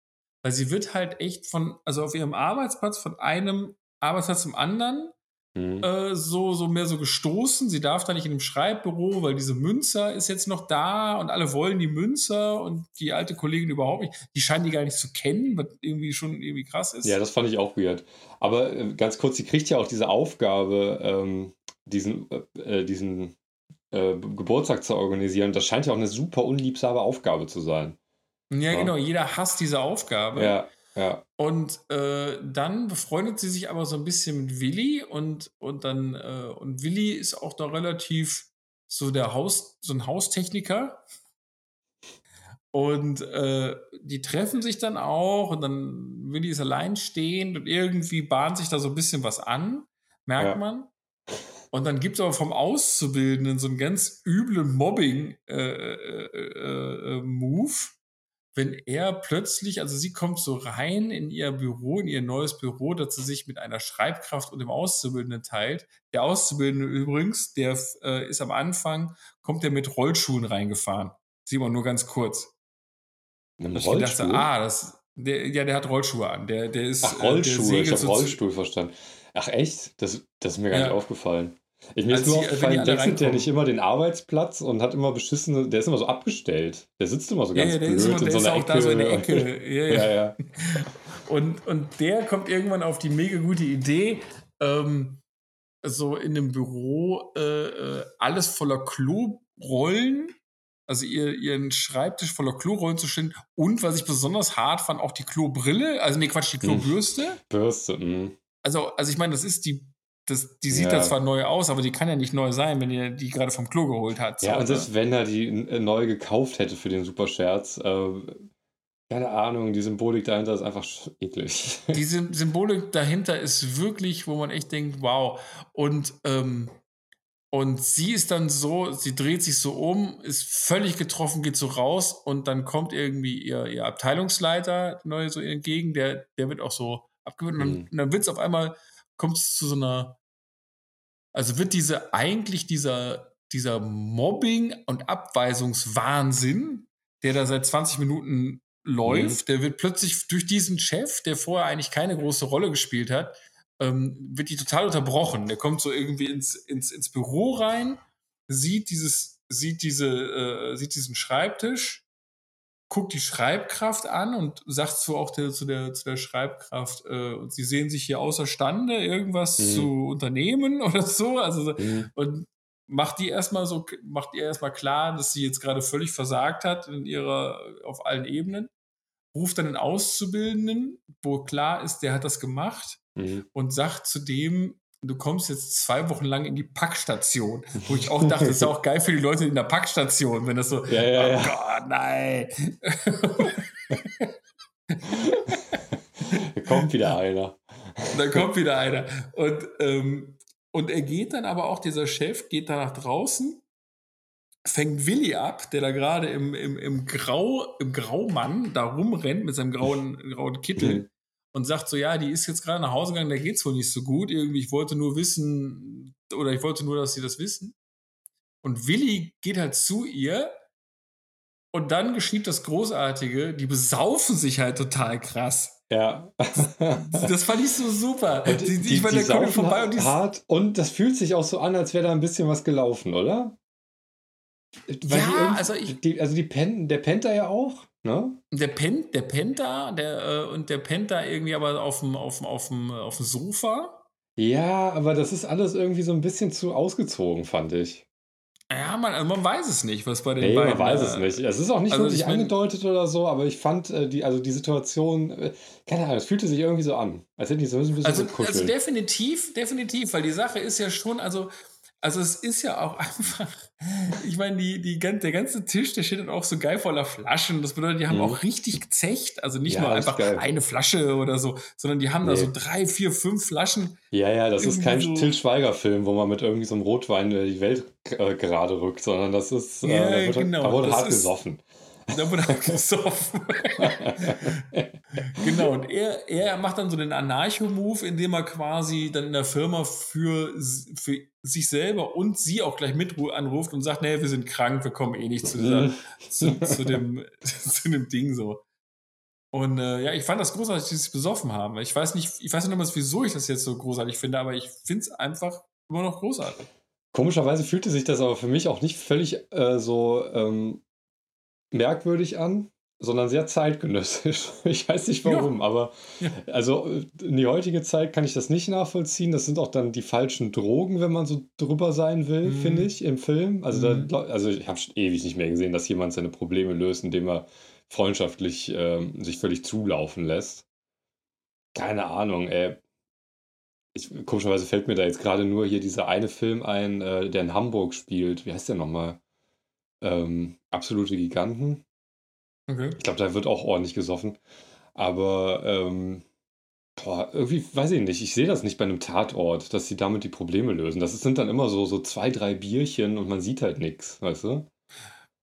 weil sie wird halt echt von, also auf ihrem Arbeitsplatz von einem Arbeitsplatz zum anderen Mhm. äh, so, so mehr so gestoßen. Sie darf da nicht in dem Schreibbüro, weil diese Münzer ist jetzt noch da und alle wollen die Münzer und die alte Kollegin überhaupt nicht. Die scheinen die gar nicht zu kennen, was irgendwie schon irgendwie krass ist. Ja, das fand ich auch weird. Aber äh, ganz kurz, sie kriegt ja auch diese Aufgabe, ähm, diesen, äh, diesen äh, Geburtstag zu organisieren. Das scheint ja auch eine super unliebsame Aufgabe zu sein. Ja, Ja. genau. Jeder hasst diese Aufgabe. Ja, ja. Und äh, dann befreundet sie sich aber so ein bisschen mit Willi und, und dann, äh, und Willi ist auch da relativ so der Haus, so ein Haustechniker. Und äh, die treffen sich dann auch und dann Willi ist alleinstehend und irgendwie bahnt sich da so ein bisschen was an, merkt Ja. man. Und dann gibt es aber vom Auszubildenden so einen ganz üblen Mobbing-Move, äh, äh, äh, wenn er plötzlich, also sie kommt so rein in ihr Büro, in ihr neues Büro, das sie sich mit einer Schreibkraft und dem Auszubildenden teilt. Der Auszubildende übrigens, der äh, ist am Anfang, kommt der mit Rollschuhen reingefahren. Sieht man nur ganz kurz. Einem Da hab ich Rollstuhl? ah, das, der, ja, der hat Rollschuhe an. Der, der ist, Ach, äh, der. Ich habe Rollstuhl verstanden. Ach, echt? Das, das ist mir gar Ja. nicht aufgefallen. Ich, mir Als ist nur die aufgefallen, alle wechselt der reinkommen. nicht immer den Arbeitsplatz und hat immer beschissene, der ist immer so abgestellt. Der sitzt immer so Ja, ganz ja, der blöd ist, immer, in der so ist einer auch Ecke. da so in der Ecke. Ja, ja. ja, ja. Und, und der kommt irgendwann auf die mega gute Idee, ähm, so in dem Büro äh, äh, alles voller Klorollen, also ihr, ihren Schreibtisch voller Klorollen zu stellen. Und was ich besonders hart fand, auch die Klobrille, also nee, Quatsch, die Hm. Klobürste. Bürste. mh. Also, also ich meine, das ist die, das, die sieht Ja. da zwar neu aus, aber die kann ja nicht neu sein, wenn ihr die gerade vom Klo geholt hat. Ja, So, und selbst also- wenn er die äh, neu gekauft hätte für den Superscherz, äh, keine Ahnung, die Symbolik dahinter ist einfach eklig. die Sym- Symbolik dahinter ist wirklich, wo man echt denkt, wow. Und, ähm, und sie ist dann so, sie dreht sich so um, ist völlig getroffen, geht so raus und dann kommt irgendwie ihr, ihr Abteilungsleiter neu so entgegen, der, der wird auch so abgewöhnt. Und dann, Mhm. dann wird es auf einmal, kommt es zu so einer, also wird diese, eigentlich dieser, dieser Mobbing- und Abweisungswahnsinn, der da seit 20 Minuten läuft, der wird plötzlich durch diesen Chef, der vorher eigentlich keine große Rolle gespielt hat, ähm, wird die total unterbrochen. Der kommt so irgendwie ins, ins, ins Büro rein, sieht dieses, sieht diese, äh, sieht diesen Schreibtisch, guckt die Schreibkraft an und sagt so auch der, zu, der, zu der Schreibkraft, äh, und sie sehen sich hier außerstande, irgendwas Mhm. zu unternehmen oder so. Also so, Mhm. und macht die erstmal so, macht ihr erstmal klar, dass sie jetzt gerade völlig versagt hat in ihrer, auf allen Ebenen. Ruft dann den Auszubildenden, wo klar ist, der hat das gemacht Mhm. und sagt zu dem, du kommst jetzt zwei Wochen lang in die Packstation. Wo ich auch dachte, das ist ja auch geil für die Leute in der Packstation, wenn das so, Ja, ja, oh ja. Gott, nein. Da kommt wieder einer. Dann kommt wieder einer. Und, ähm, und er geht dann aber auch, dieser Chef geht da nach draußen, fängt Willi ab, der da gerade im, im, im, Grau, im Graumann da rumrennt mit seinem grauen, grauen Kittel. Und sagt so, ja, die ist jetzt gerade nach Hause gegangen, da geht's wohl nicht so gut. Irgendwie, ich wollte nur wissen, oder ich wollte nur, dass sie das wissen. Und Willi geht halt zu ihr und dann geschieht das Großartige, die besaufen sich halt total krass. Ja. das fand ich so super. Und die, die, ich meine, der kommt vorbei und die hart und das fühlt sich auch so an, als wäre da ein bisschen was gelaufen, oder? Weil ja, also ich. Die, also die Pen, der pennt da ja auch, ne? Der pennt, der pennt da, der, äh, und der pennt da irgendwie aber auf dem, auf dem, auf dem, auf dem Sofa. Ja, aber das ist alles irgendwie so ein bisschen zu ausgezogen, fand ich. Ja, man, also man weiß es nicht, was bei den nee, beiden. man weiß es äh, nicht. Es ist auch nicht also wirklich angedeutet oder so, aber ich fand äh, die, also die Situation, äh, keine Ahnung, es fühlte sich irgendwie so an, als hätten die so ein bisschen also, also definitiv, definitiv, weil die Sache ist ja schon, also also es ist ja auch einfach, ich meine, die, die, der ganze Tisch, der steht dann auch so geil voller Flaschen. Das bedeutet, die haben mhm. auch richtig gezecht. Also nicht ja, nur einfach eine Flasche oder so, sondern die haben nee. da so drei, vier, fünf Flaschen. Ja, ja, das ist kein so Till Schweiger-Film, wo man mit irgendwie so einem Rotwein die Welt äh, gerade rückt, sondern das ist, äh, ja, da, wird, genau. da wurde hart ist, gesoffen. Da wurde halt gesoffen. genau, und er, er macht dann so den Anarcho-Move, indem er quasi dann in der Firma für, für sich selber und sie auch gleich mit anruft und sagt, nee, wir sind krank, wir kommen eh nicht zu, dieser, zu, zu, dem, zu dem Ding so. Und äh, ja, ich fand das großartig, dass sie sich besoffen haben. Ich weiß nicht, ich weiß nicht nochmal, wieso ich das jetzt so großartig finde, aber ich finde es einfach immer noch großartig. Komischerweise fühlte sich das aber für mich auch nicht völlig äh, so ähm, merkwürdig an, sondern sehr zeitgenössisch. Ich weiß nicht warum, ja. aber ja. also in die heutige Zeit kann ich das nicht nachvollziehen. Das sind auch dann die falschen Drogen, wenn man so drüber sein will, mhm. finde ich, im Film. Also, mhm. da, also ich habe schon ewig nicht mehr gesehen, dass jemand seine Probleme löst, indem er freundschaftlich äh, sich völlig zulaufen lässt. Keine Ahnung, ey. Ich, komischerweise fällt mir da jetzt gerade nur hier dieser eine Film ein, äh, der in Hamburg spielt. Wie heißt der nochmal? Ähm, absolute Giganten. Okay. Ich glaube, da wird auch ordentlich gesoffen. Aber ähm, boah, irgendwie, weiß ich nicht, ich sehe das nicht bei einem Tatort, dass sie damit die Probleme lösen. Das sind dann immer so, so zwei, drei Bierchen und man sieht halt nichts, weißt du?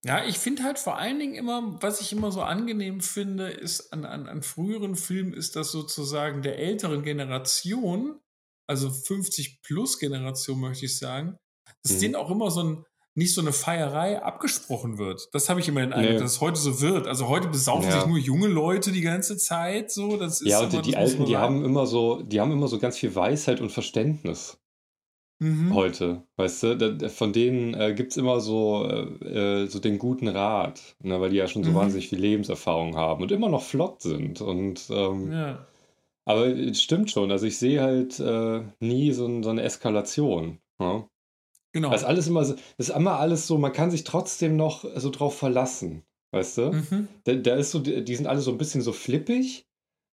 Ja, ich finde halt vor allen Dingen immer, was ich immer so angenehm finde, ist an, an, an früheren Filmen, ist das sozusagen der älteren Generation, also 50 plus Generation möchte ich sagen, dass mhm. denen auch immer so ein, nicht so eine Feierei abgesprochen wird. Das habe ich immer den Eindruck, nee. dass es heute so wird. Also heute besaufen ja. sich nur junge Leute die ganze Zeit so. Das ist ja, und die, Alten, die haben immer so, die haben immer so ganz viel Weisheit und Verständnis. Mhm. Heute, weißt du, von denen äh, gibt es immer so, äh, äh, so den guten Rat, ne, weil die ja schon so mhm. wahnsinnig viel Lebenserfahrung haben und immer noch flott sind. Und ähm, ja. aber es stimmt schon, also ich sehe halt äh, nie so, so, eine Eskalation. Ja? Genau. Das ist alles immer so, das ist immer alles so, man kann sich trotzdem noch so drauf verlassen. Weißt du? Mhm. Da, da, ist so, die sind alle so ein bisschen so flippig.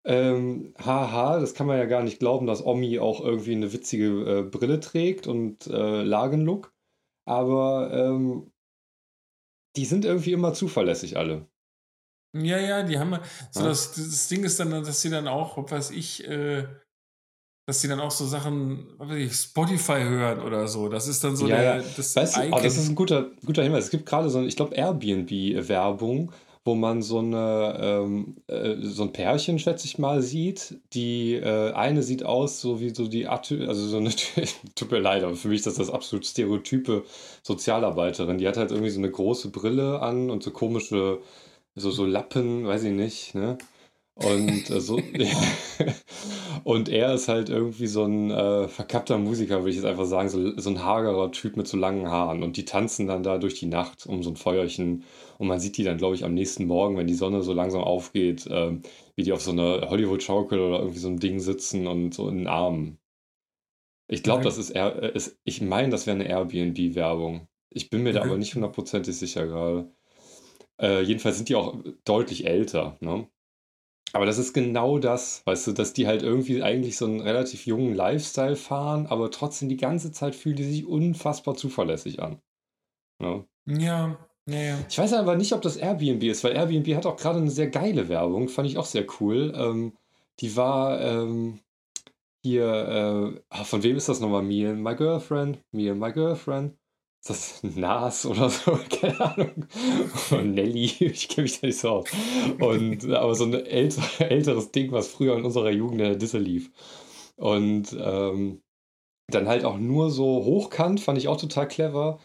Ähm, haha, das kann man ja gar nicht glauben, dass Omi auch irgendwie eine witzige äh, Brille trägt und äh, Lagenlook. Aber ähm, die sind irgendwie immer zuverlässig alle. Ja, ja, die haben so ja. das, das Ding ist dann, dass sie dann auch, was ich, äh, dass die dann auch so Sachen, was weiß ich, Spotify hören oder so. Das ist dann so ja, der, das weißt du, oh, das ist ein guter, guter Hinweis. Es gibt gerade so, ich glaube, Airbnb-Werbung, wo man so eine ähm, äh, so ein Pärchen, schätze ich mal, sieht. Die äh, eine sieht aus, so wie so die also so eine tut mir leid, aber für mich ist das das absolut stereotype Sozialarbeiterin. Die hat halt irgendwie so eine große Brille an und so komische, so, so Lappen, weiß ich nicht, ne? Und äh, so. Und er ist halt irgendwie so ein äh, verkappter Musiker, würde ich jetzt einfach sagen, so, so ein hagerer Typ mit so langen Haaren. Und die tanzen dann da durch die Nacht um so ein Feuerchen. Und man sieht die dann, glaube ich, am nächsten Morgen, wenn die Sonne so langsam aufgeht, äh, wie die auf so einer Hollywood-Schaukel oder irgendwie so ein Ding sitzen und so in den Armen. Ich glaube, das ist, äh, ist, ich meine, das wäre eine Airbnb-Werbung. Ich bin mir da aber nicht hundertprozentig sicher gerade. Äh, jedenfalls sind die auch deutlich älter. Ne? Aber das ist genau das, weißt du, dass die halt irgendwie eigentlich so einen relativ jungen Lifestyle fahren, aber trotzdem die ganze Zeit fühlen die sich unfassbar zuverlässig an. Ja. Ja, ja, Ich weiß aber nicht, ob das Airbnb ist, weil Airbnb hat auch gerade eine sehr geile Werbung, fand ich auch sehr cool. Ähm, die war, ähm, hier, äh, ah, von wem ist das nochmal? Me and my girlfriend, me and my girlfriend. Ist das Nas oder so? Keine Ahnung. Und Nelly, ich kenne mich da nicht so aus. Und, aber so ein älter, älteres Ding, was früher in unserer Jugend in der Disse lief. Und ähm, dann halt auch nur so hochkant, fand ich auch total clever,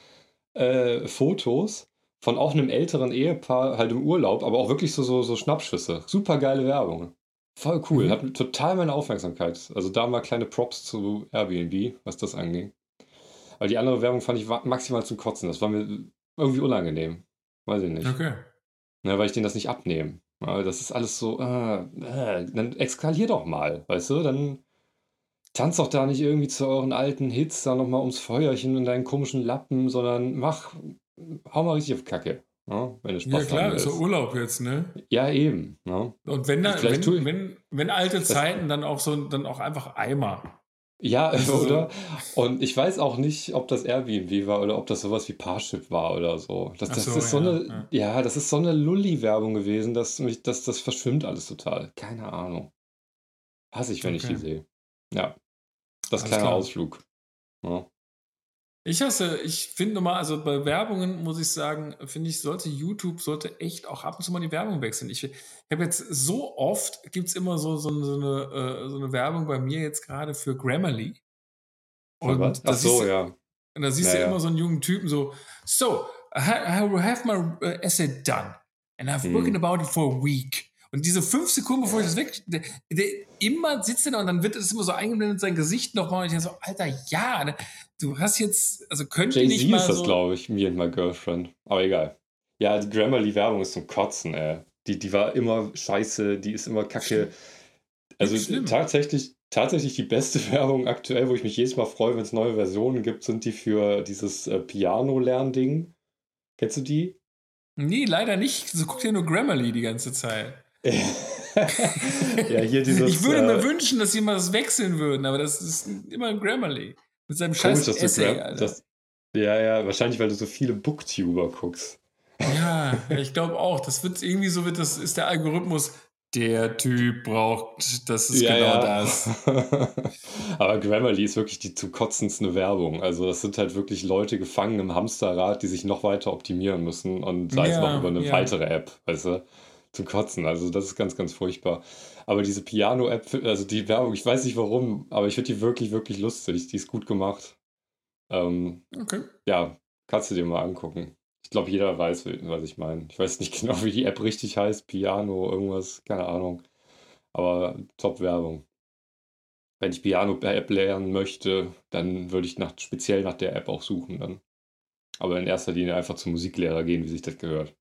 äh, Fotos von auch einem älteren Ehepaar halt im Urlaub, aber auch wirklich so, so, so Schnappschüsse. Super geile Werbung. Voll cool. Mhm. Hat total meine Aufmerksamkeit. Also da mal kleine Props zu Airbnb, was das angeht. Aber die andere Werbung fand ich maximal zum Kotzen. Das war mir irgendwie unangenehm. Weiß ich nicht. Okay. Ja, weil ich denen das nicht abnehme. Das ist alles so, äh, äh, dann eskalier doch mal, weißt du? Dann tanz doch da nicht irgendwie zu euren alten Hits da nochmal ums Feuerchen in deinen komischen Lappen, sondern mach, hau mal richtig auf Kacke. Ja, wenn du Spaß ja klar, ist ja Urlaub jetzt, ne? Ja, eben. Ja. Und wenn, da, wenn, wenn, wenn alte Zeiten, dann auch so, dann auch einfach Eimer. Ja, oder? Und ich weiß auch nicht, ob das Airbnb war oder ob das sowas wie Parship war oder so. Das, das so, ist so ja, eine, ja. ja. das ist so eine Lulli-Werbung gewesen, dass mich, dass das verschwimmt alles total. Keine Ahnung. Hasse ich, wenn okay. ich die sehe. Ja. Das Alles kleine klar. Ausflug. Ja. Ich hasse, ich finde mal, also bei Werbungen muss ich sagen, finde ich, sollte YouTube, sollte echt auch ab und zu mal die Werbung wechseln. Ich, ich habe jetzt so oft, gibt es immer so, so, so, eine, äh, so eine Werbung bei mir jetzt gerade für Grammarly. Und was? Ach so, du, ja. Und da siehst ja, du immer so einen jungen Typen so, so, I have my uh, essay done and I've hm. working about it for a week. Und diese fünf Sekunden, bevor ich das weg, der, der immer sitzt er da und dann wird es immer so eingeblendet, sein Gesicht nochmal. Und ich denke so, Alter, ja, ne, du hast jetzt, also könnte ich nicht mal ist das, so glaube ich, me and my girlfriend. Aber egal. Ja, die Grammarly-Werbung ist zum Kotzen, ey. Die, die war immer scheiße, die ist immer kacke. Also tatsächlich, tatsächlich die beste Werbung aktuell, wo ich mich jedes Mal freue, wenn es neue Versionen gibt, sind die für dieses äh, Piano-Lernding. Kennst du die? Nee, leider nicht. So guckt ja nur Grammarly die ganze Zeit. ja, hier dieses, ich würde mir äh, wünschen, dass sie mal das wechseln würden, aber das ist immer Grammarly. Mit seinem scheiß komisch, Essay, Gram das, Ja, ja, wahrscheinlich, weil du so viele Booktuber guckst. Ja, ich glaube auch. Das wird irgendwie so, wird das ist der Algorithmus. Der Typ braucht, das ist ja, genau ja. das. Aber Grammarly ist wirklich die zu kotzendste Werbung. Also, das sind halt wirklich Leute gefangen im Hamsterrad, die sich noch weiter optimieren müssen und sei ja, es noch über eine weitere App, weißt du? Zu kotzen. Also das ist ganz, ganz furchtbar. Aber diese Piano-App, also die Werbung, ich weiß nicht warum, aber ich finde die wirklich, wirklich lustig. Die ist gut gemacht. Ähm, okay. Ja, kannst du dir mal angucken. Ich glaube, jeder weiß, was ich meine. Ich weiß nicht genau, wie die App richtig heißt. Piano, irgendwas, keine Ahnung. Aber Top-Werbung. Wenn ich Piano-App lernen möchte, dann würde ich nach, speziell nach der App auch suchen dann. Aber in erster Linie einfach zum Musiklehrer gehen, wie sich das gehört.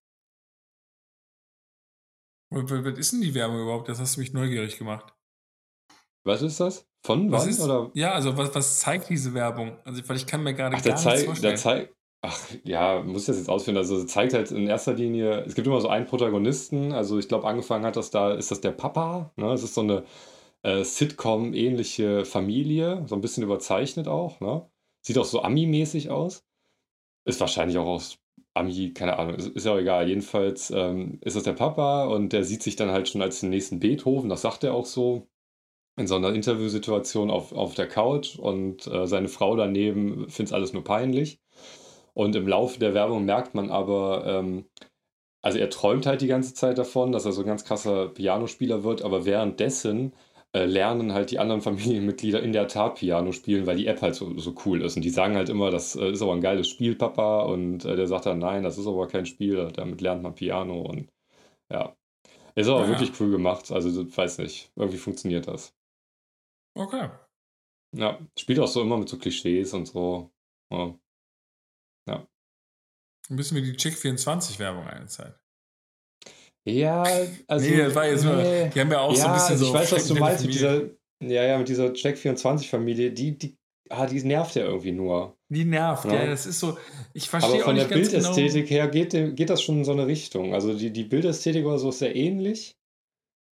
Was ist denn die Werbung überhaupt? Das hast du mich neugierig gemacht. Was ist das? Von was? Ist, oder? Ja, also was, was zeigt diese Werbung? Also, weil ich kann mir gerade Ach, gar nichts vorstellen. Der zeigt, ach ja, muss ich das jetzt ausführen. Also zeigt halt in erster Linie, es gibt immer so einen Protagonisten. Also ich glaube, angefangen hat das da, ist das der Papa. Ne? Es ist so eine äh, Sitcom-ähnliche Familie, so ein bisschen überzeichnet auch. Ne? Sieht auch so Ami-mäßig aus. Ist wahrscheinlich auch aus Ami, keine Ahnung, ist, ist ja auch egal. Jedenfalls ähm, ist das der Papa und der sieht sich dann halt schon als den nächsten Beethoven, das sagt er auch so, in so einer Interviewsituation auf, auf der Couch und äh, seine Frau daneben findet es alles nur peinlich. Und im Laufe der Werbung merkt man aber, ähm, also er träumt halt die ganze Zeit davon, dass er so ein ganz krasser Pianospieler wird, aber währenddessen äh, lernen halt die anderen Familienmitglieder in der Tat Piano spielen, weil die App halt so, so cool ist. Und die sagen halt immer, das äh, ist aber ein geiles Spiel, Papa. Und äh, der sagt dann, nein, das ist aber kein Spiel, damit lernt man Piano. Und ja, ist aber ja. wirklich cool gemacht. Also, weiß nicht, irgendwie funktioniert das. Okay. Ja, spielt auch so immer mit so Klischees und so. Ja. ja. Ein bisschen wie die Chick24-Werbung eine Zeit. Ja, also. Nee, das war jetzt nur, nee. die haben ja auch ja, so ein bisschen so. Ich weiß, was du meinst mit dieser, ja, ja, mit dieser Check24-Familie, die, die, ah, die nervt ja irgendwie nur. Die nervt, ja, ja das ist so, ich verstehe auch nicht ganz genau. von der Bildästhetik her geht, geht das schon in so eine Richtung. Also die, die Bildästhetik oder so ist sehr ähnlich.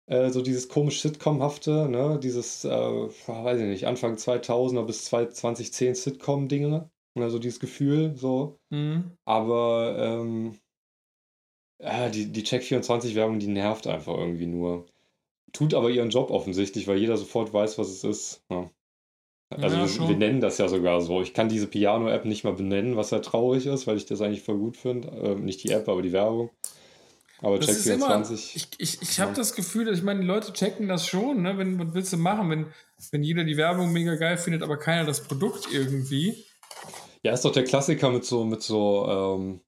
Äh, so dieses komisch Sitcom-hafte, ne, dieses, äh, weiß ich nicht, Anfang 2000er bis 2010 Sitcom-Dinge. Also dieses Gefühl, so. Mhm. Aber, ähm, ja, die, die Check24-Werbung, die nervt einfach irgendwie nur. tut aber ihren Job offensichtlich, weil jeder sofort weiß, was es ist. Ja. Also Ja, wir, wir nennen das ja sogar so. Ich kann diese Piano-App nicht mal benennen, was ja traurig ist, weil ich das eigentlich voll gut finde. Ähm, nicht die App, aber die Werbung. Aber Das Check ist immer, 24. ich, ich, ich habe das Gefühl, dass ich meine, die Leute checken das schon, ne? Wenn, was willst du machen, wenn, wenn jeder die Werbung mega geil findet, aber keiner das Produkt irgendwie? Ja, ist doch der Klassiker mit so, mit so, ähm,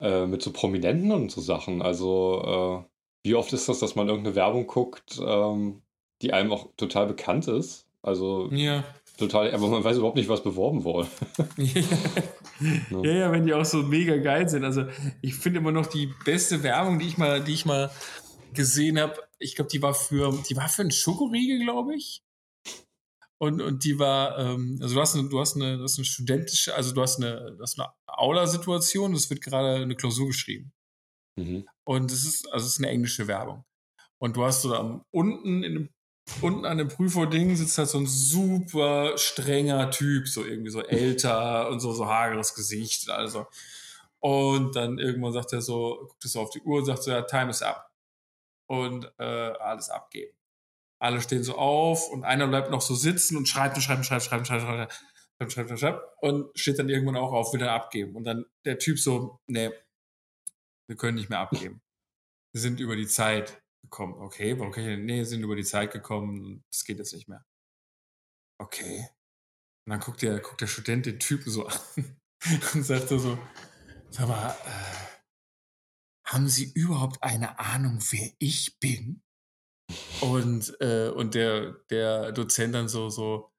äh, mit so Prominenten und so Sachen. Also, äh, wie oft ist das, dass man irgendeine Werbung guckt, ähm, die einem auch total bekannt ist? Also Ja. total, aber man weiß überhaupt nicht, was beworben wurde. ja, ja, wenn die auch so mega geil sind. Also ich finde immer noch die beste Werbung, die ich mal, die ich mal gesehen habe. Ich glaube, die war für, die war für einen Schokoriegel, glaube ich. Und, und die war, ähm, also du hast eine, du hast eine, du hast eine studentische, also du hast eine, eine Aula-Situation, es wird gerade eine Klausur geschrieben. Mhm. Und es ist, also es ist eine englische Werbung. Und du hast so da unten in dem, unten an dem Prüferding sitzt halt so ein super strenger Typ, so irgendwie so älter und so, so hageres Gesicht. Also. Und dann irgendwann sagt er so, guckt er so auf die Uhr und sagt so, ja, time is up. Und äh, alles abgeben. Alle stehen so auf und einer bleibt noch so sitzen und schreibt und schreibt und schreibt, schreibt, schreibt, schreibt, schreibt, schreibt, schreibt, schreibt und steht dann irgendwann auch auf, will dann abgeben. Und dann der Typ so, nee, wir können nicht mehr abgeben. Wir sind über die Zeit gekommen. Okay, warum kann ich denn? Nee, sind über die Zeit gekommen. Das geht jetzt nicht mehr. Okay. Und dann guckt der, guckt der Student den Typen so an und sagt so sag mal, äh, haben Sie überhaupt eine Ahnung, wer ich bin? Und, äh, und der, der Dozent dann so, so,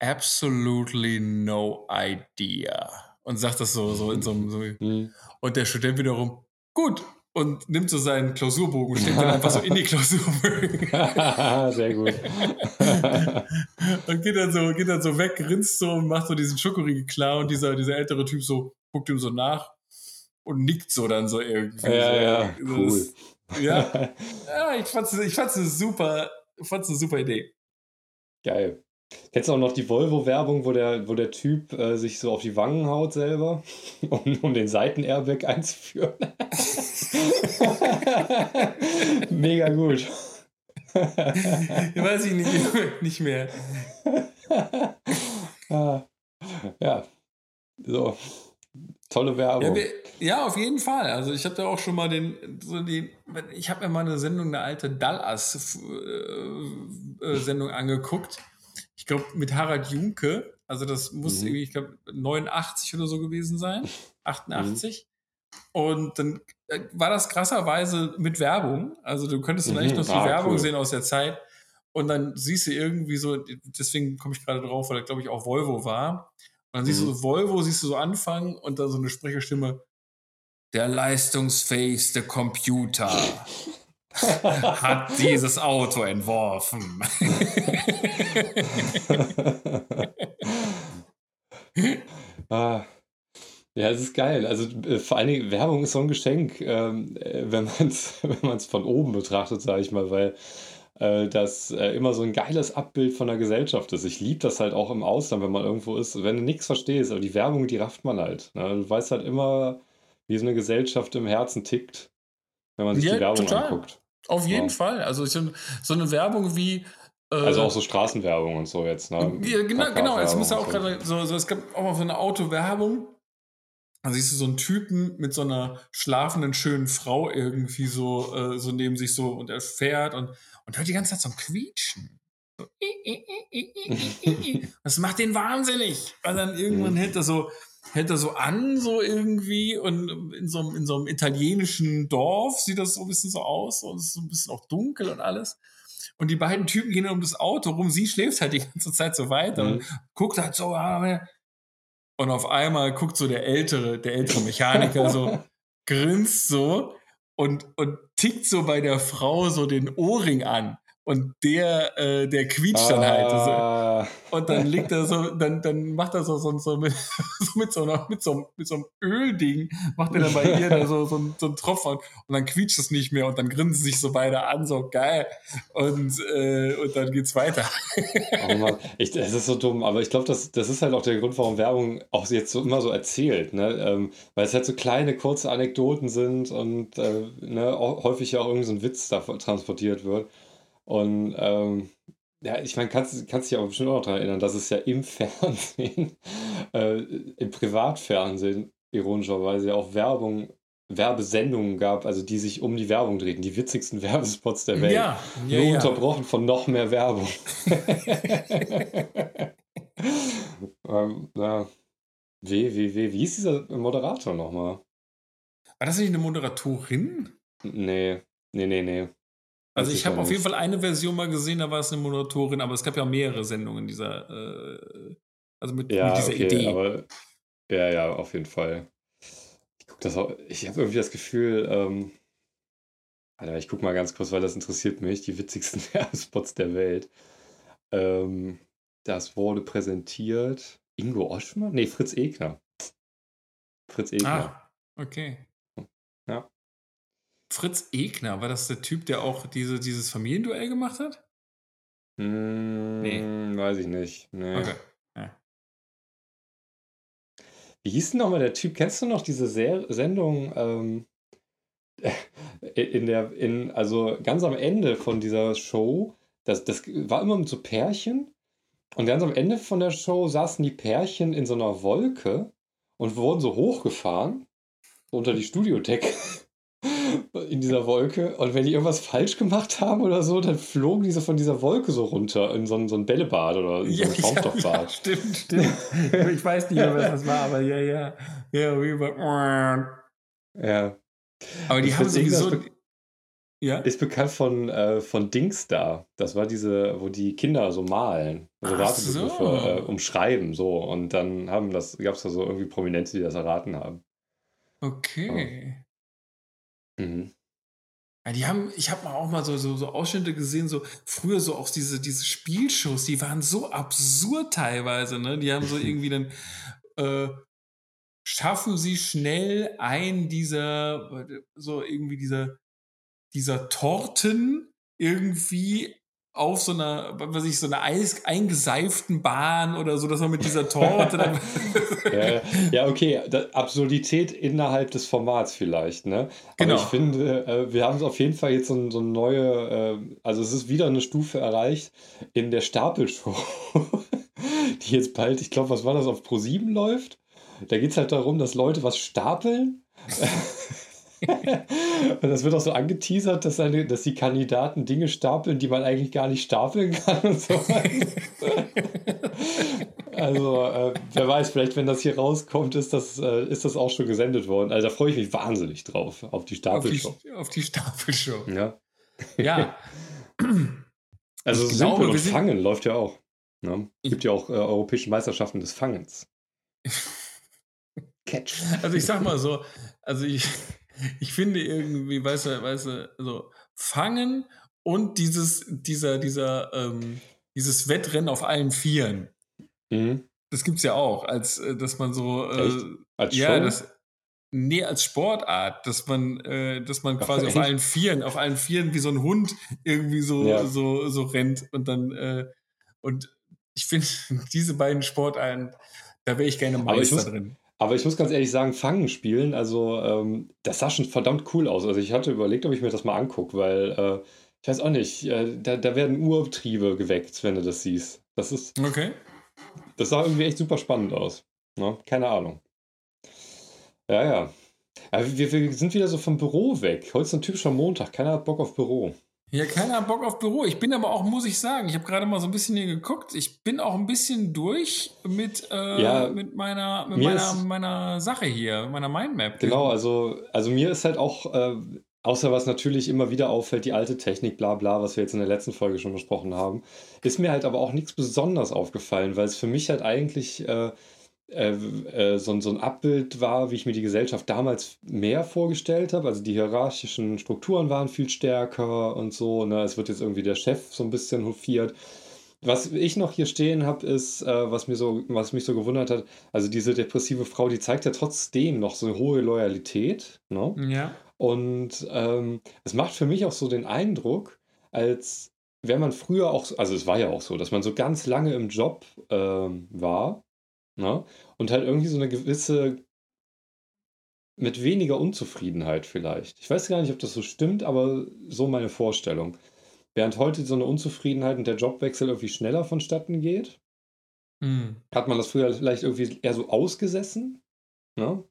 absolutely no idea. Und sagt das so, so in so einem, so, Mhm. und der Student wiederum, gut, und nimmt so seinen Klausurbogen und steht dann einfach so in die Klausurbögen Sehr gut. und geht dann so, geht dann so weg, grinst so und macht so diesen Schokoriegel klar und dieser, dieser ältere Typ so guckt ihm so nach und nickt so dann so irgendwie. ja, so, ja, cool. Das, ja, ja, ich fand's, ich fand's eine super, ich fand's eine super Idee. Geil. Kennst du auch noch die Volvo-Werbung, wo der, wo der Typ äh, sich so auf die Wangen haut selber, um, um den Seitenairbag einzuführen? Mega gut. Weiß ich nicht, nicht mehr. Ah, ja, so. Tolle Ja, Werbung. wir, ja, auf jeden Fall. Also ich habe da auch schon mal den, so den ich habe mir mal eine Sendung, eine alte Dallas-Sendung angeguckt. Ich glaube mit Harald Junke. Also das muss Mhm. irgendwie, ich glaube 89 oder so gewesen sein, 88. Und dann äh, war das krasserweise mit Werbung. Also du könntest Mhm. echt noch die Ah, Werbung cool. sehen aus der Zeit. Und dann siehst du irgendwie so, deswegen komme ich gerade drauf, weil er, glaube ich, auch Volvo war. Dann siehst du Mhm. so Volvo, siehst du so anfangen und dann so eine Sprecherstimme. Der leistungsfähigste Computer hat dieses Auto entworfen. ah. Ja, es ist geil. Also äh, vor allen Dingen, Werbung ist so ein Geschenk, ähm, äh, wenn man es wenn man's von oben betrachtet, sage ich mal, weil äh, das äh, immer so ein geiles Abbild von der Gesellschaft ist. Ich liebe das halt auch im Ausland, wenn man irgendwo ist, wenn du nichts verstehst, aber die Werbung, die rafft man halt. Ne? Du weißt halt immer, wie so eine Gesellschaft im Herzen tickt, wenn man sich Ja, die Werbung total. anguckt. Auf jeden Ja. Fall. Also ich, so eine Werbung wie. äh, Also auch so Straßenwerbung und so jetzt. Ne? Ja, genau, genau. Jetzt muss ja auch gerade so, so, es gab auch mal so eine Autowerbung. Da siehst du so einen Typen mit so einer schlafenden, schönen Frau irgendwie so, äh, so neben sich so und er fährt und, und hört die ganze Zeit so ein Quietschen. So, i, i, i, i, i, i, i. Das macht den wahnsinnig. Und dann irgendwann Mhm. hält er so, hält er so an, so irgendwie, und in so, einem- in so einem italienischen Dorf sieht das so ein bisschen so aus. Und es ist so ein bisschen auch dunkel und alles. Und die beiden Typen gehen dann um das Auto rum. Sie schläft halt die ganze Zeit so weiter Mhm. und guckt halt so. ah, Und auf einmal guckt so der ältere, der ältere Mechaniker so, grinst so und, und tickt so bei der Frau so den Ohrring an. Und der, äh, der quietscht dann halt. Also, und dann liegt er so, dann, dann macht er so, so, so, mit, so mit so einer, mit so, mit so einem Ölding, macht er dann bei ihr da so, so, einen- so einen Tropfen und dann quietscht es nicht mehr und dann grinsen sich so beide an, so geil. Und, äh, und dann geht's weiter. Oh Mann, ich, es ist so dumm, aber ich glaube, das, das ist halt auch der Grund, warum Werbung auch jetzt so immer so erzählt, ne? Ähm, weil es halt so kleine, kurze Anekdoten sind und äh, ne, häufig ja auch irgendein so ein Witz da transportiert wird. Und ähm, ja, ich meine, kannst, kannst dich aber bestimmt auch noch daran erinnern, dass es ja im Fernsehen, äh, im Privatfernsehen, ironischerweise ja auch Werbung, Werbesendungen gab, also die sich um die Werbung drehten, die witzigsten Werbespots der Welt. Ja, ja, Nur ja. unterbrochen von noch mehr Werbung. ähm, ja. W, W, W, wie hieß dieser Moderator nochmal? War das nicht eine Moderatorin? Nee, nee, nee, nee. Also ich habe auf jeden. Fall eine Version mal gesehen, da war es eine Moderatorin, aber es gab ja mehrere Sendungen dieser, äh, also mit, Ja, mit dieser okay, Idee. aber ja, ja, auf jeden Fall. Ich guck das auch, ich habe irgendwie das Gefühl, ähm, Alter, ich guck mal ganz kurz, weil das interessiert mich, die witzigsten Werbespots der Welt. Ähm, das wurde präsentiert. Ingo Oschmann? Nee, Fritz Egner. Fritz Egner. ah, okay. Fritz Egner, war das der Typ, der auch diese, dieses Familienduell gemacht hat? Hm, Weiß ich nicht. Nee. Okay. Ja. Wie hieß denn nochmal der Typ? Kennst du noch diese Ser Sendung ähm, in der, in, also ganz am Ende von dieser Show, das, das war immer mit so Pärchen und ganz am Ende von der Show saßen die Pärchen in so einer Wolke und wurden so hochgefahren unter die Studiodecke in dieser Wolke und wenn die irgendwas falsch gemacht haben oder so, dann flogen die so von dieser Wolke so runter in so ein, so ein Bällebad oder in so ein Schaumstoffbad. ja, stimmt, stimmt. ich weiß nicht mehr, was das war, aber ja, ja. Ja, jeden Fall. Ja. Aber die Ich haben sowieso. das Ja? Ist bekannt von, äh, von Dings da. Das war diese, wo die Kinder so malen. Also Ach Ratebegriffe so. äh, umschreiben, so. Und dann haben das, gab es da so irgendwie Prominente, die das erraten haben. Okay. Mhm. Ja, die haben, ich habe mal auch mal so, so, so Ausschnitte gesehen, so früher so auch diese, diese Spielshows, die waren so absurd teilweise, ne? Die haben so irgendwie dann, äh, schaffen sie schnell ein dieser, so irgendwie dieser, dieser Torten irgendwie auf so einer, was ich, so einer Eis, eingeseiften Bahn oder so, dass man mit dieser Torte dann. Ja, ja, okay. Absurdität innerhalb des Formats vielleicht, ne? Genau. Aber ich finde, äh, wir haben auf jeden Fall jetzt so, so eine neue, äh, also es ist wieder eine Stufe erreicht in der Stapelshow, die jetzt bald, ich glaube, was war das, auf Pro7 läuft. Da geht es halt darum, dass Leute was stapeln. Und das wird auch so angeteasert, dass, eine, dass die Kandidaten Dinge stapeln, die man eigentlich gar nicht stapeln kann und so. Also, äh, wer weiß, vielleicht, wenn das hier rauskommt, ist das, äh, ist das auch schon gesendet worden. Also, da freue ich mich wahnsinnig drauf, auf die auf, die, Stapelshow. auf die Stapelshow. Ja. Ja. Also, Ich Simpel glaube, und Fangen läuft ja auch. Ne? Gibt ja auch äh, europäische Meisterschaften des Fangens. Catch. Also ich sag mal so, also ich, ich finde irgendwie, weißt du, weißt du, so fangen und dieses, dieser, dieser, ähm, dieses Wettrennen auf allen Vieren. Mhm. Das gibt's ja auch, als äh, dass man so, äh? Als ja, Show? das, nee, als Sportart, dass man, äh, dass man Ach, quasi auf echt? allen Vieren, auf allen Vieren wie so ein Hund irgendwie so, Ja. so, so rennt und dann, äh, und ich finde, diese beiden Sportarten, da wäre ich gerne Aber ich Meister muss- drin. Aber ich muss ganz ehrlich sagen, Fangen spielen, also ähm, das sah schon verdammt cool aus. Also ich hatte überlegt, ob ich mir das mal angucke, weil äh, ich weiß auch nicht, äh, da, da werden Urtriebe geweckt, wenn du das siehst. Das ist, Okay. das sah irgendwie echt super spannend aus. Ne? Keine Ahnung. Ja, ja. Aber wir, wir sind wieder so vom Büro weg. Heute ist ein typischer Montag. Keiner hat Bock auf Büro. Ja, keiner Bock auf Büro. Ich bin aber auch, muss ich sagen, ich habe gerade mal so ein bisschen hier geguckt. Ich bin auch ein bisschen durch mit, äh, Ja, mit, meiner, mit meiner, meiner Sache hier, meiner Mindmap. Genau, also, also mir ist halt auch, äh, außer was natürlich immer wieder auffällt, die alte Technik, bla bla, was wir jetzt in der letzten Folge schon besprochen haben, ist mir halt aber auch nichts besonders aufgefallen, weil es für mich halt eigentlich äh, äh, äh, so, ein- so ein Abbild war, wie ich mir die Gesellschaft damals mehr vorgestellt habe. Also die hierarchischen Strukturen waren viel stärker und so. Ne? Es wird jetzt irgendwie der Chef so ein bisschen hofiert. Was ich noch hier stehen habe, ist, äh, was, mir so, was mich so gewundert hat, also diese depressive Frau, die zeigt ja trotzdem noch so eine hohe Loyalität. Ne? Ja. Und ähm, es macht für mich auch so den Eindruck, als wäre man früher auch, also es war ja auch so, dass man so ganz lange im Job ähm, war ne? und halt irgendwie so eine gewisse, mit weniger Unzufriedenheit vielleicht. Ich weiß gar nicht, ob das so stimmt, aber so meine Vorstellung. während heute so eine Unzufriedenheit und der Jobwechsel irgendwie schneller vonstatten geht, Mhm. hat man das früher vielleicht irgendwie eher so ausgesessen. Ne?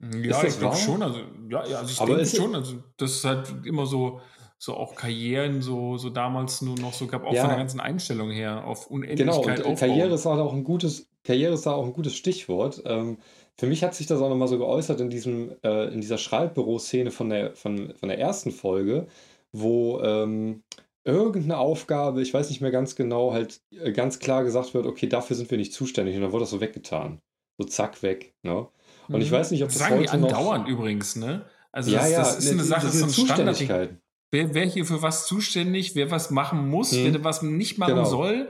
Ja, das ich glaube schon. Also, ja, ja, also ich denke schon. Also, das ist halt immer so, so auch Karrieren, so, so damals nur noch so gab, auch Ja. von der ganzen Einstellung her, auf Genau, Unendlichkeit und äh, aufbauen. Karriere ist auch ein gutes, Karriere ist da auch ein gutes Stichwort. Ähm, für mich hat sich das auch nochmal so geäußert in diesem, äh, in dieser Schreibbüro-Szene von der, von, von der ersten Folge, wo ähm, irgendeine Aufgabe, ich weiß nicht mehr ganz genau, halt äh, ganz klar gesagt wird, okay, dafür sind wir nicht zuständig. Und dann wurde das so weggetan. So zack, weg. Ne? Und ich Mhm. weiß nicht, ob das das sagen die heute noch. andauernd übrigens, ne? Also Ja, das, ja, das ist eine ne, Sache, das ist so diese ein Standard. Zuständigkeit. Wer, wer hier für was zuständig, wer was machen muss, Mhm. wer was nicht machen Genau. soll.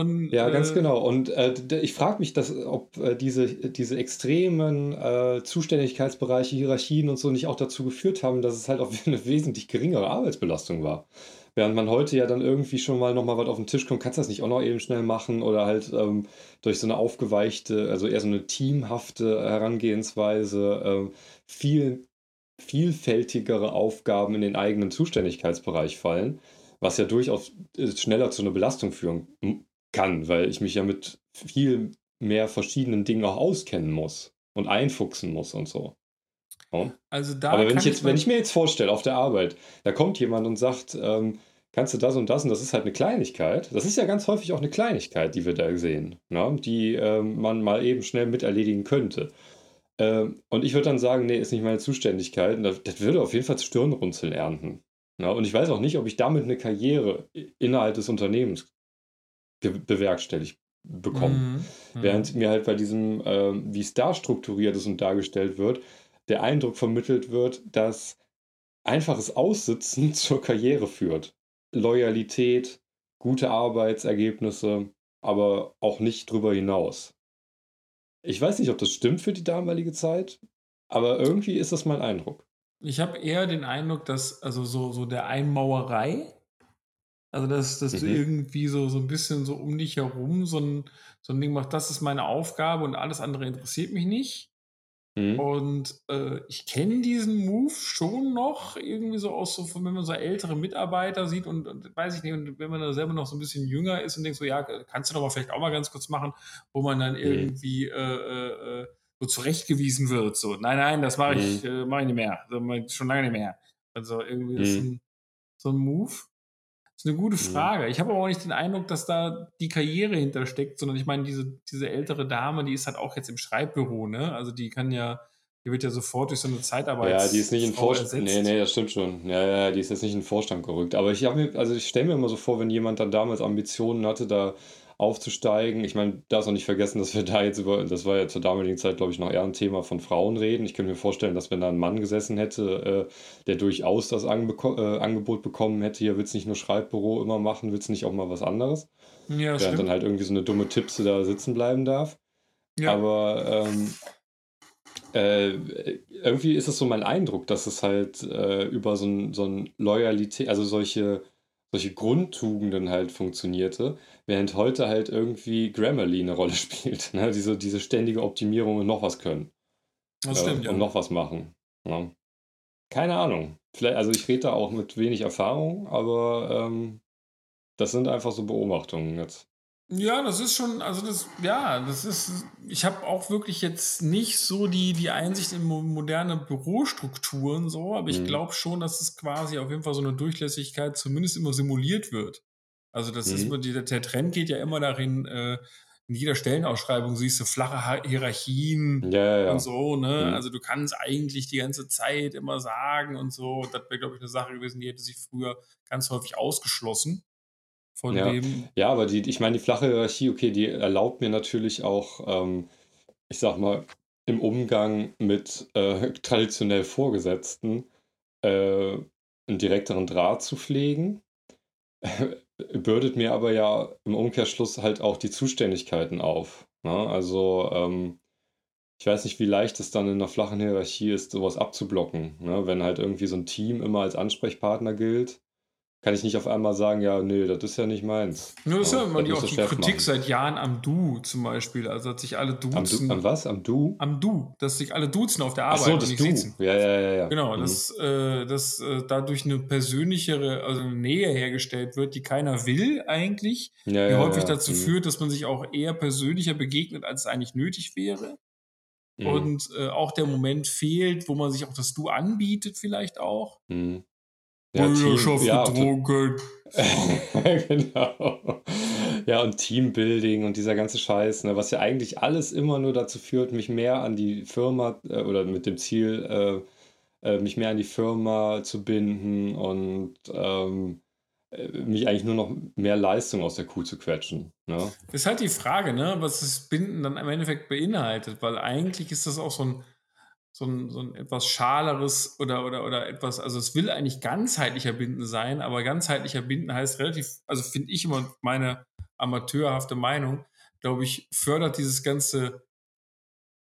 Und, Ja, ganz äh, genau. Und äh, ich frage mich, dass, ob äh, diese, diese extremen äh, Zuständigkeitsbereiche, Hierarchien und so nicht auch dazu geführt haben, dass es halt auch eine wesentlich geringere Arbeitsbelastung war. Während man heute ja dann irgendwie schon mal nochmal was auf den Tisch kommt, kannst du das nicht auch noch eben schnell machen oder halt ähm, durch so eine aufgeweichte, also eher so eine teamhafte Herangehensweise ähm, viel vielfältigere Aufgaben in den eigenen Zuständigkeitsbereich fallen, was ja durchaus äh, schneller zu einer Belastung führen kann, weil ich mich ja mit viel mehr verschiedenen Dingen auch auskennen muss und einfuchsen muss und so. Ja. Also da Aber wenn ich, jetzt, wenn ich mir jetzt vorstelle, auf der Arbeit, da kommt jemand und sagt, ähm, kannst du das und das und das ist halt eine Kleinigkeit. Das ist ja ganz häufig auch eine Kleinigkeit, die wir da sehen, ne? die ähm, man mal eben schnell mit erledigen könnte. Ähm, und ich würde dann sagen, nee, ist nicht meine Zuständigkeit. Und das, das würde auf jeden Fall Stirnrunzeln ernten. Ne? Und ich weiß auch nicht, ob ich damit eine Karriere innerhalb des Unternehmens bewerkstelligt bekomme. Mhm. Mhm. Während mir halt bei diesem, ähm, wie es da strukturiert ist und dargestellt wird, der Eindruck vermittelt wird, dass einfaches Aussitzen zur Karriere führt. Loyalität, gute Arbeitsergebnisse, aber auch nicht drüber hinaus. Ich weiß nicht, ob das stimmt für die damalige Zeit, aber irgendwie ist das mein Eindruck. Ich habe eher den Eindruck, dass, also so, so der Einmauerei, also dass, dass du Mhm. irgendwie so, so ein bisschen so um dich herum so ein, so ein Ding machst, das ist meine Aufgabe und alles andere interessiert mich nicht. Mhm. Und äh, ich kenne diesen Move schon noch, irgendwie so aus, so, von, wenn man so ältere Mitarbeiter sieht und, und weiß ich nicht, und wenn man da selber noch so ein bisschen jünger ist und denkt so, ja, kannst du doch mal vielleicht auch mal ganz kurz machen, wo man dann irgendwie äh, äh, äh, so zurechtgewiesen wird. So, nein, nein, das mache ich, äh, mach ich nicht mehr. So, mach ich schon lange nicht mehr. Also irgendwie ist Mhm. ein, so ein Move. Das ist eine gute. Frage. Ich habe aber auch nicht den Eindruck, dass da die Karriere hintersteckt, sondern ich meine, diese, diese ältere Dame, die ist halt auch jetzt im Schreibbüro, ne? Also die kann ja, die wird ja sofort durch so eine Zeitarbeit. Ja, die ist nicht in Vorstand. Nee, nee, das stimmt schon. Ja, ja, die ist jetzt nicht in den Vorstand gerückt. Aber ich habe mir, also ich stelle mir immer so vor, wenn jemand dann damals Ambitionen hatte, da aufzusteigen. Ich meine, darfst auch nicht vergessen, dass wir da jetzt über, das war ja zur damaligen Zeit, glaube ich, noch eher ein Thema von Frauen reden. Ich könnte mir vorstellen, dass wenn da ein Mann gesessen hätte, äh, der durchaus das Angebeko äh, Angebot bekommen hätte, hier willst du nicht nur Schreibbüro immer machen, willst du nicht auch mal was anderes? Ja, Während stimmt. dann halt irgendwie so eine dumme Tippse da sitzen bleiben darf. Ja. Aber ähm, äh, irgendwie ist es so mein Eindruck, dass es halt äh, über so ein, so ein Loyalität, also solche, solche Grundtugenden halt funktionierte, während heute halt irgendwie Grammarly eine Rolle spielt. Ne? Diese, diese ständige Optimierung und noch was können. das äh, stimmt, ja. Und noch was machen. Ja. Keine Ahnung. Vielleicht, also ich rede da auch mit wenig Erfahrung, aber ähm, das sind einfach so Beobachtungen jetzt. Ja, das ist schon, also das, ja, das ist, ich habe auch wirklich jetzt nicht so die, die Einsicht in mo- moderne Bürostrukturen so, aber ich Mhm. glaube schon, dass es quasi auf jeden Fall so eine Durchlässigkeit zumindest immer simuliert wird. Also das ist Mhm. immer, die, der Trend geht ja immer darin, äh, in jeder Stellenausschreibung siehst du flache Hierarchien Ja, ja, ja. und so, ne? Mhm. Also du kannst eigentlich die ganze Zeit immer sagen und so. Das wäre, glaube ich, eine Sache gewesen, die hätte sich früher ganz häufig ausgeschlossen. Von Ja. dem, Ja, aber die, ich meine, die flache Hierarchie, okay, die erlaubt mir natürlich auch, ähm, ich sag mal, im Umgang mit äh, traditionell Vorgesetzten äh, einen direkteren Draht zu pflegen. Bürdet mir aber ja im Umkehrschluss halt auch die Zuständigkeiten auf. Ne? Also, ähm, ich weiß nicht, wie leicht es dann in einer flachen Hierarchie ist, sowas abzublocken. Ne? Wenn halt irgendwie so ein Team immer als Ansprechpartner gilt kann ich nicht auf einmal sagen, ja, nee, das ist ja nicht meins. Nur das ja, hört man ja auch die Kritik machen. seit Jahren am Du zum Beispiel. Also, dass sich alle Am, duzen. du, am was? Am Du? Am Du, dass sich alle duzen auf der Ach Arbeit so, und das nicht Du. siezen. Ja, ja, ja, ja. Genau, Mhm. dass, äh, dass äh, dadurch eine persönlichere, also eine Nähe hergestellt wird, die keiner will eigentlich, ja, die ja, häufig dazu Mhm. führt, dass man sich auch eher persönlicher begegnet, als es eigentlich nötig wäre. Mhm. Und äh, auch der Moment fehlt, wo man sich auch das Du anbietet, vielleicht auch. Mhm. Ja, Team, ja, getrunken. genau. Ja, und Teambuilding und dieser ganze Scheiß, ne, was ja eigentlich alles immer nur dazu führt, mich mehr an die Firma äh, oder mit dem Ziel, äh, äh, mich mehr an die Firma zu binden und ähm, äh, mich eigentlich nur noch mehr Leistung aus der Kuh zu quetschen. Ne? Ist halt die Frage, ne, was das Binden dann im Endeffekt beinhaltet, weil eigentlich ist das auch so ein, so ein, so ein etwas schaleres oder, oder, oder etwas, also es will eigentlich ganzheitlicher Binden sein, aber ganzheitlicher Binden heißt relativ, also finde ich immer meine amateurhafte Meinung, glaube ich, fördert dieses ganze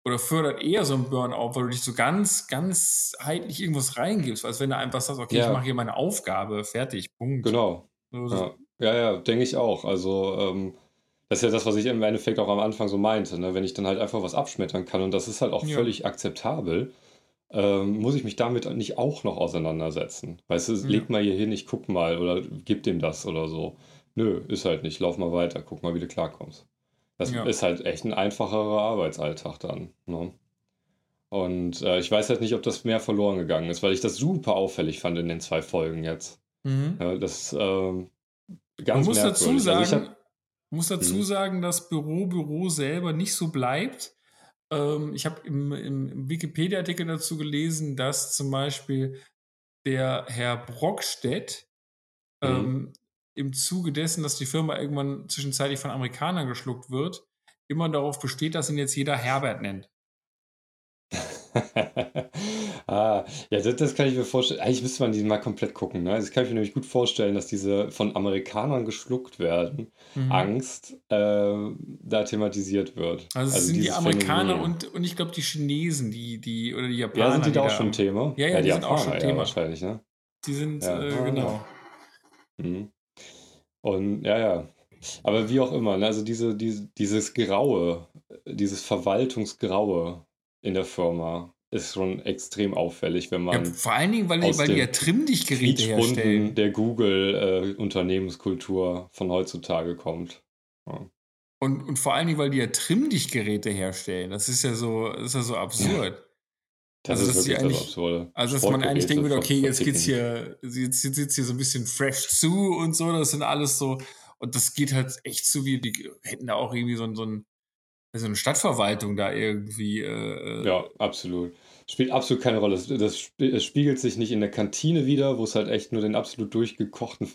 oder fördert eher so ein Burnout, weil du dich so ganz, ganzheitlich irgendwas reingibst, als wenn du einfach sagst, okay, Ja. ich mache hier meine Aufgabe, fertig, Punkt. Genau. So, das- Ja, ja, ja denke ich auch. Also, ähm, das ist ja das, was ich im Endeffekt auch am Anfang so meinte. Ne? Wenn ich dann halt einfach was abschmettern kann und das ist halt auch Ja. völlig akzeptabel, ähm, muss ich mich damit nicht auch noch auseinandersetzen. Weißt du, Ja. leg mal hier hin, ich guck mal oder gib dem das oder so. Nö, ist halt nicht. Lauf mal weiter, guck mal, wie du klarkommst. Das Ja. ist halt echt ein einfacherer Arbeitsalltag dann. Ne? Und äh, ich weiß halt nicht, ob das mehr verloren gegangen ist, weil ich das super auffällig fand in den zwei Folgen jetzt. Mhm. Ja, das ähm, Man ganz muss dazu merkwürdig. sagen, Also ich hab, muss dazu Mhm. sagen, dass Büro Büro selber nicht so bleibt. Ähm, ich habe im, im, im Wikipedia-Artikel dazu gelesen, dass zum Beispiel der Herr Brockstedt Mhm. ähm, im Zuge dessen, dass die Firma irgendwann zwischenzeitlich von Amerikanern geschluckt wird, immer darauf besteht, dass ihn jetzt jeder Herbert nennt. ah, ja, das, das kann ich mir vorstellen. Eigentlich müsste man die mal komplett gucken. Ne? Das kann ich mir nämlich gut vorstellen, dass diese von Amerikanern geschluckt werden, Mhm. Angst, äh, da thematisiert wird. Also es sind die Amerikaner Phänomen. und, und ich glaube die Chinesen, die, die oder die Japaner. Ja, sind die da auch schon Thema? Ja, ja, die sind auch schon ja, Thema. wahrscheinlich, ne? Die sind, Ja. äh, genau. Mhm. Und ja, ja. Aber wie auch immer, ne? also diese, diese, dieses Graue, dieses Verwaltungsgraue in der Firma ist schon extrem auffällig, wenn Ja, man vor allen Dingen, weil, die- aus weil die ja Trimmdichtgeräte herstellen. Der Google-Unternehmenskultur von heutzutage kommt. Und, und vor allen Dingen, weil die ja Trimmdichtgeräte herstellen. Das ist ja so, das ist ja so absurd. Das Also, ist wirklich das Absurde. Also, dass man eigentlich würde, okay, jetzt geht's hier, jetzt sitzt hier so ein bisschen fresh zu und so, das sind alles so, und das geht halt echt zu, wie, die hätten da auch irgendwie so, so, ein, so eine Stadtverwaltung da irgendwie. Äh, Ja, absolut. Spielt absolut keine Rolle. Das, das spiegelt sich nicht in der Kantine wieder, wo es halt echt nur den absolut durchgekochten,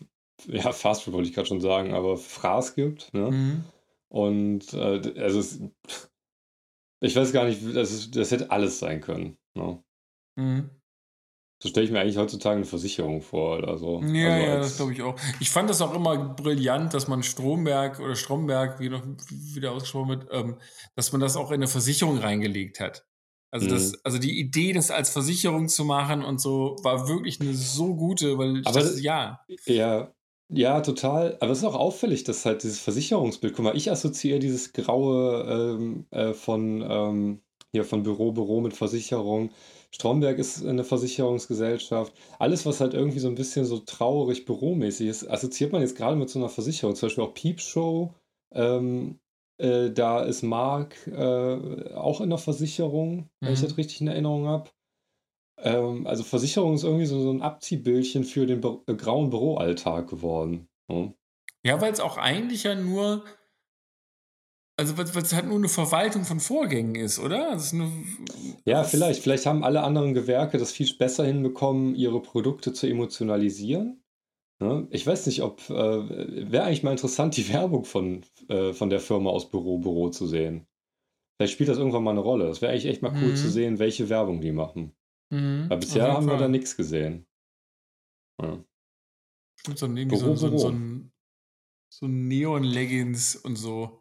ja, Fastfood wollte ich gerade schon sagen, aber Fraß gibt. Ne? mhm. Und äh, also es, ich weiß gar nicht, das, ist, das hätte alles sein können. Ne? Mhm. So stelle ich mir eigentlich heutzutage eine Versicherung vor oder so. Ja, also ja, das glaube ich auch. Ich fand das auch immer brillant, dass man Stromberg oder Stromberg, wie noch wieder ausgesprochen wird, ähm, dass man das auch in eine Versicherung reingelegt hat. Also, Mhm. das, also die Idee, das als Versicherung zu machen und so, war wirklich eine so gute, weil Aber das- ja. Ja, ja, total. Aber es ist auch auffällig, dass halt dieses Versicherungsbild, guck mal, ich assoziiere dieses graue ähm, äh, von ähm, hier von Büro, Büro mit Versicherung. Stromberg ist eine Versicherungsgesellschaft. Alles, was halt irgendwie so ein bisschen so traurig büromäßig ist, assoziiert man jetzt gerade mit so einer Versicherung. Zum Beispiel auch Piepshow. Ähm, äh, da ist Mark äh, auch in der Versicherung, wenn ich Mhm. das richtig in Erinnerung habe. Ähm, also Versicherung ist irgendwie so, so ein Abziehbildchen für den Bü- äh, grauen Büroalltag geworden. ne? Ja, weil es auch eigentlich ja nur, also weil es halt nur eine Verwaltung von Vorgängen ist, oder? Ist nur, Ja, vielleicht. Vielleicht haben alle anderen Gewerke das viel besser hinbekommen, ihre Produkte zu emotionalisieren. Ne? Ich weiß nicht, ob, äh, wäre eigentlich mal interessant, die Werbung von, äh, von der Firma aus Büro, Büro zu sehen. Vielleicht spielt das irgendwann mal eine Rolle. Das wäre eigentlich echt mal cool Mhm. zu sehen, welche Werbung die machen. Mhm, Weil bisher haben wir Fall. da nichts gesehen. Ja. Stimmt, so, so, Büro, so, so, ein, so ein Neon-Leggings und so.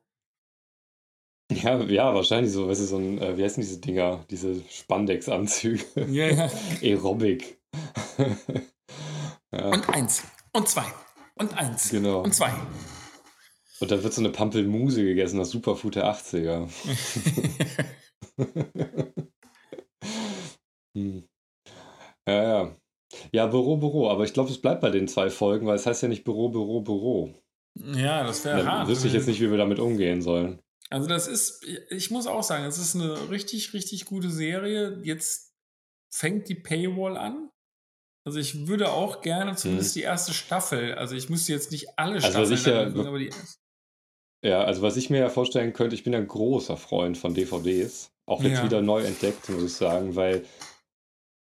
Ja, ja, wahrscheinlich so, weißt du, so ein, äh, wie heißen diese Dinger, diese Spandex-Anzüge? Ja, ja. Aerobic. ja. Und eins. Und zwei. Und eins. Genau. Und zwei. Und dann wird so eine Pampelmuse gegessen, das Superfood der 80er. hm. Ja, ja. Ja, Büro, Büro. Aber ich glaube, es bleibt bei den zwei Folgen, weil es heißt ja nicht Büro, Büro, Büro. Ja, das wäre hart. wüsste ich jetzt nicht, wie wir damit umgehen sollen. Also das ist, ich muss auch sagen, es ist eine richtig, richtig gute Serie. Jetzt fängt die Paywall an. Also ich würde auch gerne zumindest die erste Staffel, also ich müsste jetzt nicht alle Mhm. Also Staffeln ich ja- angucken, aber die erste. Ja, also was ich mir ja vorstellen könnte, ich bin ein großer Freund von DVDs. Auch jetzt Ja. wieder neu entdeckt, muss ich sagen, weil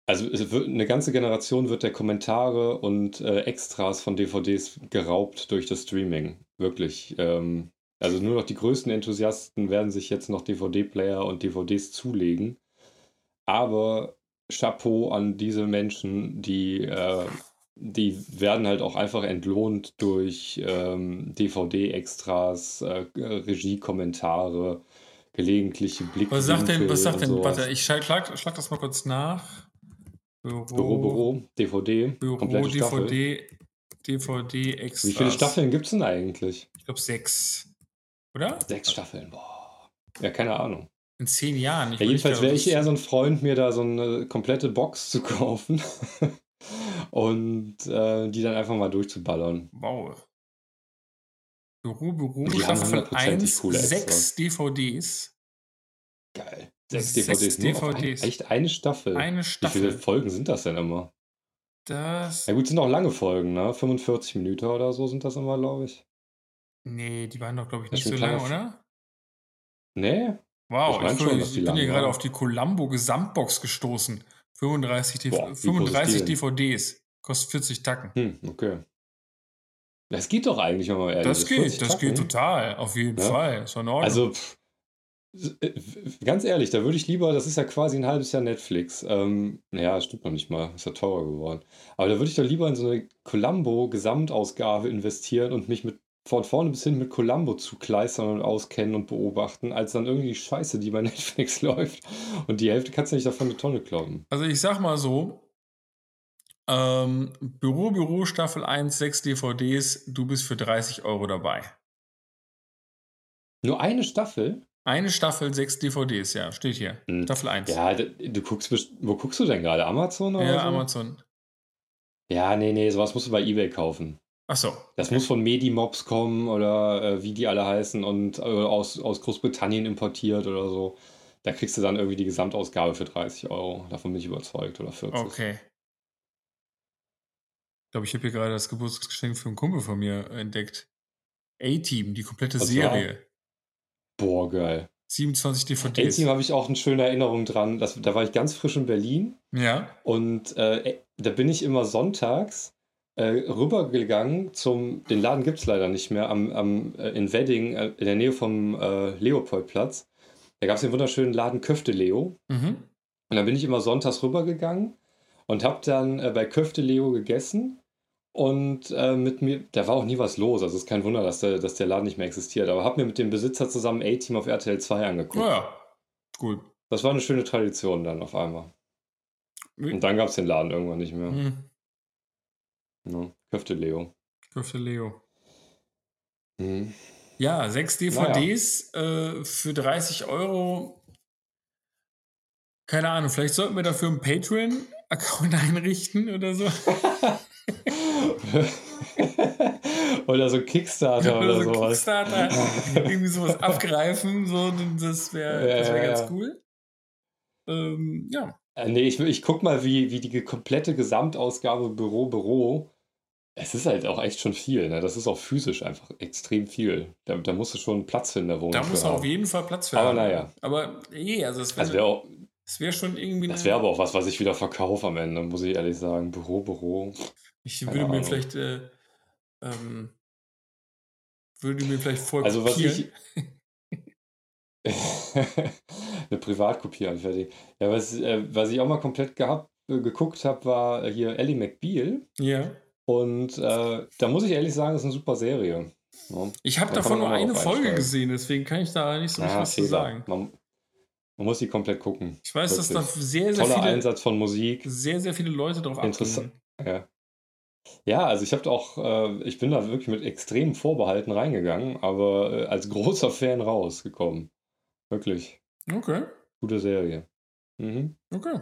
also wird, eine ganze Generation wird der Kommentare und äh, Extras von DVDs geraubt durch das Streaming. Wirklich. Ähm, also nur noch die größten Enthusiasten werden sich jetzt noch DVD-Player und DVDs zulegen. Aber Chapeau an diese Menschen, die, äh, die werden halt auch einfach entlohnt durch ähm, DVD-Extras, äh, Regiekommentare, gelegentliche Blicke. Was sagt denn, was sagt denn, sowas. warte, ich schlag, schlag das mal kurz nach. Büro, Büro, Büro, DVD, Büro komplette Staffel. DVD, DVD extra. Wie viele Staffeln gibt es denn eigentlich? Ich glaube sechs. Oder? Sechs Staffeln, boah. Ja, keine Ahnung. In zehn Jahren. Ich Ja, jedenfalls wäre ich eher so ein Freund, mir da so eine komplette Box zu kaufen und äh, die dann einfach mal durchzuballern. Wow. Büro, Büro, Die Staffel hundertprozentig 1, coole sechs DVDs. Geil. Sechs, Sechs DVDs. auf DVDs. Ein, echt eine Staffel. Eine Wie viele Staffel. Folgen sind das denn immer? Das. Ja gut, sind auch lange Folgen, ne? 45 Minuten oder so sind das immer, glaube ich. Nee, die waren doch, glaube ich, nicht so lange, oder? Nee? Wow, Ich ich, schon, ich, bin hier gerade auf die Columbo Gesamtbox gestoßen. 35, DV Boah, wie groß ist die 35 denn? DVDs. Kostet 40 Tacken. Hm, okay. Das geht doch eigentlich, wenn man ehrlich Das ist. geht, 40 das geht Tacken. total. Auf jeden Ja. Fall. Ist in Ordnung. Also, pff, äh, ganz ehrlich, da würde ich lieber, das ist ja quasi ein halbes Jahr Netflix. Ähm, naja, stimmt noch nicht mal, ist ja teurer geworden. Aber da würde ich doch lieber in so eine Columbo-Gesamtausgabe investieren und mich mit von vorne bis hin mit Columbo zukleistern und auskennen und beobachten, als dann irgendwie die Scheiße, die bei Netflix läuft. Und die Hälfte kannst du nicht davon eine Tonne kloppen. Also ich sag mal so, ähm, Büro, Büro, Staffel 1, 6 DVDs, du bist für 30 Euro dabei. Nur eine Staffel? Eine Staffel, 6 DVDs, ja, steht hier. Hm. Staffel 1. Ja, du guckst, wo guckst du denn gerade? Amazon oder Ja, so? Amazon. Ja, nee, nee, sowas musst du bei Ebay kaufen. Achso. Das muss von Medimobs kommen oder äh, wie die alle heißen und äh, aus, aus Großbritannien importiert oder so. Da kriegst du dann irgendwie die Gesamtausgabe für 30 Euro. Davon bin ich überzeugt. Oder 40. Okay. Ich glaube, ich habe hier gerade das Geburtstagsgeschenk für einen Kumpel von mir entdeckt. A-Team, die komplette Was Serie. Boah, geil. 27 DVDs. A-Team habe ich auch eine schöne Erinnerung dran. Das, da war ich ganz frisch in Berlin Ja. und äh, da bin ich immer sonntags äh, rübergegangen zum, den Laden gibt es leider nicht mehr, am, am, äh, in Wedding, äh, in der Nähe vom äh, Leopoldplatz. Da gab es den wunderschönen Laden Köfte Leo. Mhm. Und dann bin ich immer sonntags rübergegangen und habe dann äh, bei Köfte Leo gegessen. Und äh, mit mir, da war auch nie was los. Also es ist kein Wunder, dass der, dass der Laden nicht mehr existiert. Aber habe mir mit dem Besitzer zusammen A-Team auf RTL 2 angeguckt. Oh ja. Gut. Das war eine schöne Tradition dann auf einmal. Und dann gab es den Laden irgendwann nicht mehr. Mhm. Ja, Köfte Leo. Köfte Leo. Mhm. Ja, sechs DVDs äh, für 30 Euro. Keine Ahnung, vielleicht sollten wir dafür einen Patreon-Account einrichten oder so. oder so Kickstarter oder, so sowas. Kickstarter, irgendwie sowas abgreifen, so, das wäre Ja, das wär ja, ganz ja. cool. Ähm, ja. Äh, nee, ich, ich guck mal, wie, wie die komplette Gesamtausgabe Büro, Büro. Es ist halt auch echt schon viel. Ne? Das ist auch physisch einfach extrem viel. Da, da musst du schon Platz finden in der Wohnung. Da muss auf jeden Fall Platz für Aber naja. Aber eh, also es Das wäre wäre auch- wär schon irgendwie. das eine- wär aber auch was, was ich wieder verkaufe am Ende, muss ich ehrlich sagen. Büro, Büro. Ich keine würde mir Ahnung. vielleicht. Äh, ähm, würde mir vielleicht voll Also was ich. Eine Privatkopie anfertigen. Ja, was, äh, was ich auch mal komplett gehabt, äh, geguckt habe, war hier Ellie McBeal. Ja. Und äh, da muss ich ehrlich sagen, das ist eine super Serie. Ja. Ich habe Da davon nur eine Folge gesehen, deswegen kann ich da nicht so Ah, was zu sagen. Man, man muss die komplett gucken. Ich weiß, dass da Wirklich. sehr, sehr Toller viele, Einsatz von Musik. sehr, sehr viele Leute drauf Interessant. Ja. Ja, also ich habe auch, äh, ich bin da wirklich mit extremen Vorbehalten reingegangen, aber äh, als großer Fan rausgekommen. Wirklich. Okay. Gute Serie. Mhm. Okay.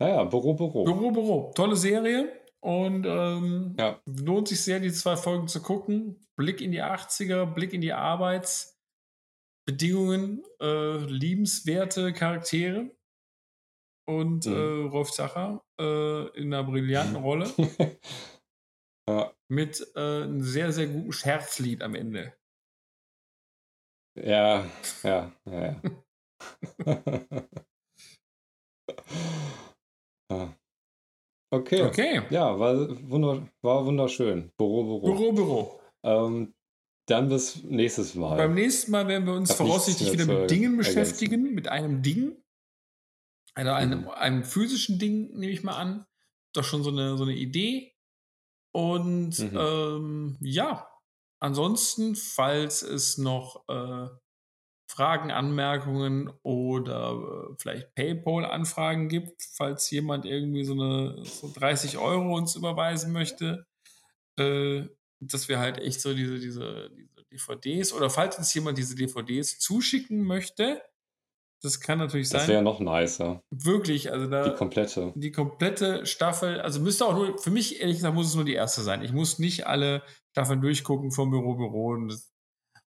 Naja, Büro, Büro. Büro, Büro. Tolle Serie. Und ähm, Ja. lohnt sich sehr, die zwei Folgen zu gucken. Blick in die 80er, Blick in die Arbeitsbedingungen, äh, liebenswerte Charaktere. Und Mhm. äh, Rolf Zacher äh, in einer brillanten Rolle ja, mit äh, einem sehr, sehr guten Scherzlied am Ende. ja, ja, ja. ja. Ja. Okay. Okay. Ja, war, wunder, war wunderschön. Büro, Büro. Büro, Büro. Ähm, dann bis nächstes Mal. Beim nächsten Mal werden wir uns Hab voraussichtlich wieder mit Dingen ergänzen. beschäftigen, mit einem Ding. Also einem, Mhm. einem physischen Ding, nehme ich mal an. Doch schon so eine, so eine Idee. Und Mhm. ähm, ja, ansonsten, falls es noch äh, Fragen, Anmerkungen oder äh, vielleicht PayPal-Anfragen gibt, falls jemand irgendwie so eine so 30 Euro uns überweisen möchte, äh, dass wir halt echt so diese, diese, diese DVDs oder falls uns jemand diese DVDs zuschicken möchte, das kann natürlich Das sein. wäre noch nicer. Wirklich, also da Die komplette. die komplette Staffel, also müsste auch nur, für mich ehrlich gesagt, muss es nur die erste sein. Ich muss nicht alle Staffeln durchgucken vom Büro, Büro. Und das,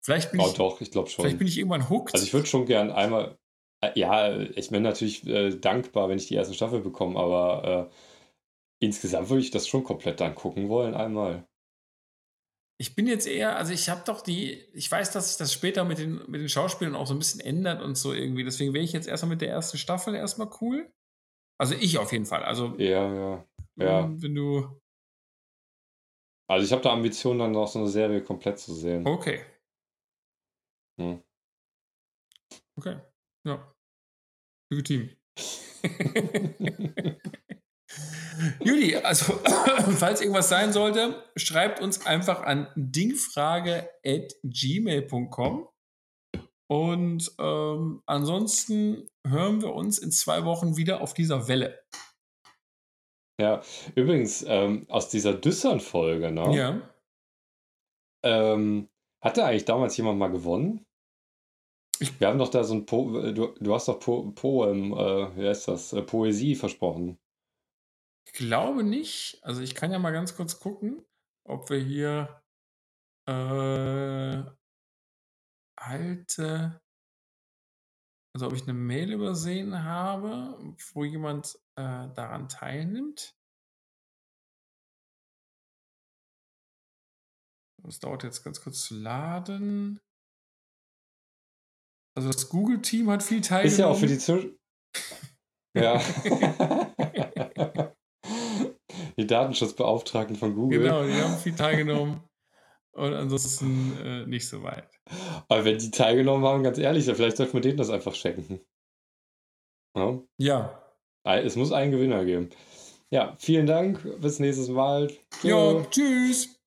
vielleicht, bin Oh, ich, doch, ich glaube vielleicht schon. bin ich irgendwann hooked. Also ich würde schon gern einmal. äh, Ja, ich bin natürlich äh, dankbar, wenn ich die erste Staffel bekomme, aber äh, insgesamt würde ich das schon komplett dann gucken wollen, einmal. Ich bin jetzt eher, also ich habe doch die, ich weiß, dass sich das später mit den, mit den Schauspielern auch so ein bisschen ändert und so irgendwie. Deswegen wäre ich jetzt erstmal mit der ersten Staffel erstmal cool. Also ich auf jeden Fall. Also Ja, ja. Ja. wenn du, Also ich habe da Ambitionen, dann noch so eine Serie komplett zu sehen. okay. Hm. Okay. Ja. Legitim. Juli, also falls irgendwas sein sollte, schreibt uns einfach an dingfrage.gmail.com. Und ähm, ansonsten hören wir uns in zwei Wochen wieder auf dieser Welle. Ja, übrigens, ähm, aus dieser Düssern-Folge, ne? Ja. Ähm, hat da eigentlich damals jemand mal gewonnen? Wir haben doch da so ein po du, du hast doch po Poem, äh, wie heißt das? Äh, Poesie versprochen. Ich glaube nicht. Also ich kann ja mal ganz kurz gucken, ob wir hier äh, alte, also ob ich eine Mail übersehen habe, wo jemand äh, daran teilnimmt. Das dauert jetzt ganz kurz zu laden. Also das Google-Team hat viel teilgenommen. Ist ja auch für die Zu Ja. die Datenschutzbeauftragten von Google. Genau, die haben viel teilgenommen. Und ansonsten äh, nicht so weit. Aber wenn die teilgenommen haben, ganz ehrlich, vielleicht sollten wir denen das einfach schenken. Ja? Ja. Es muss einen Gewinner geben. Ja, vielen Dank. Bis nächstes Mal. Tschö. tschüss.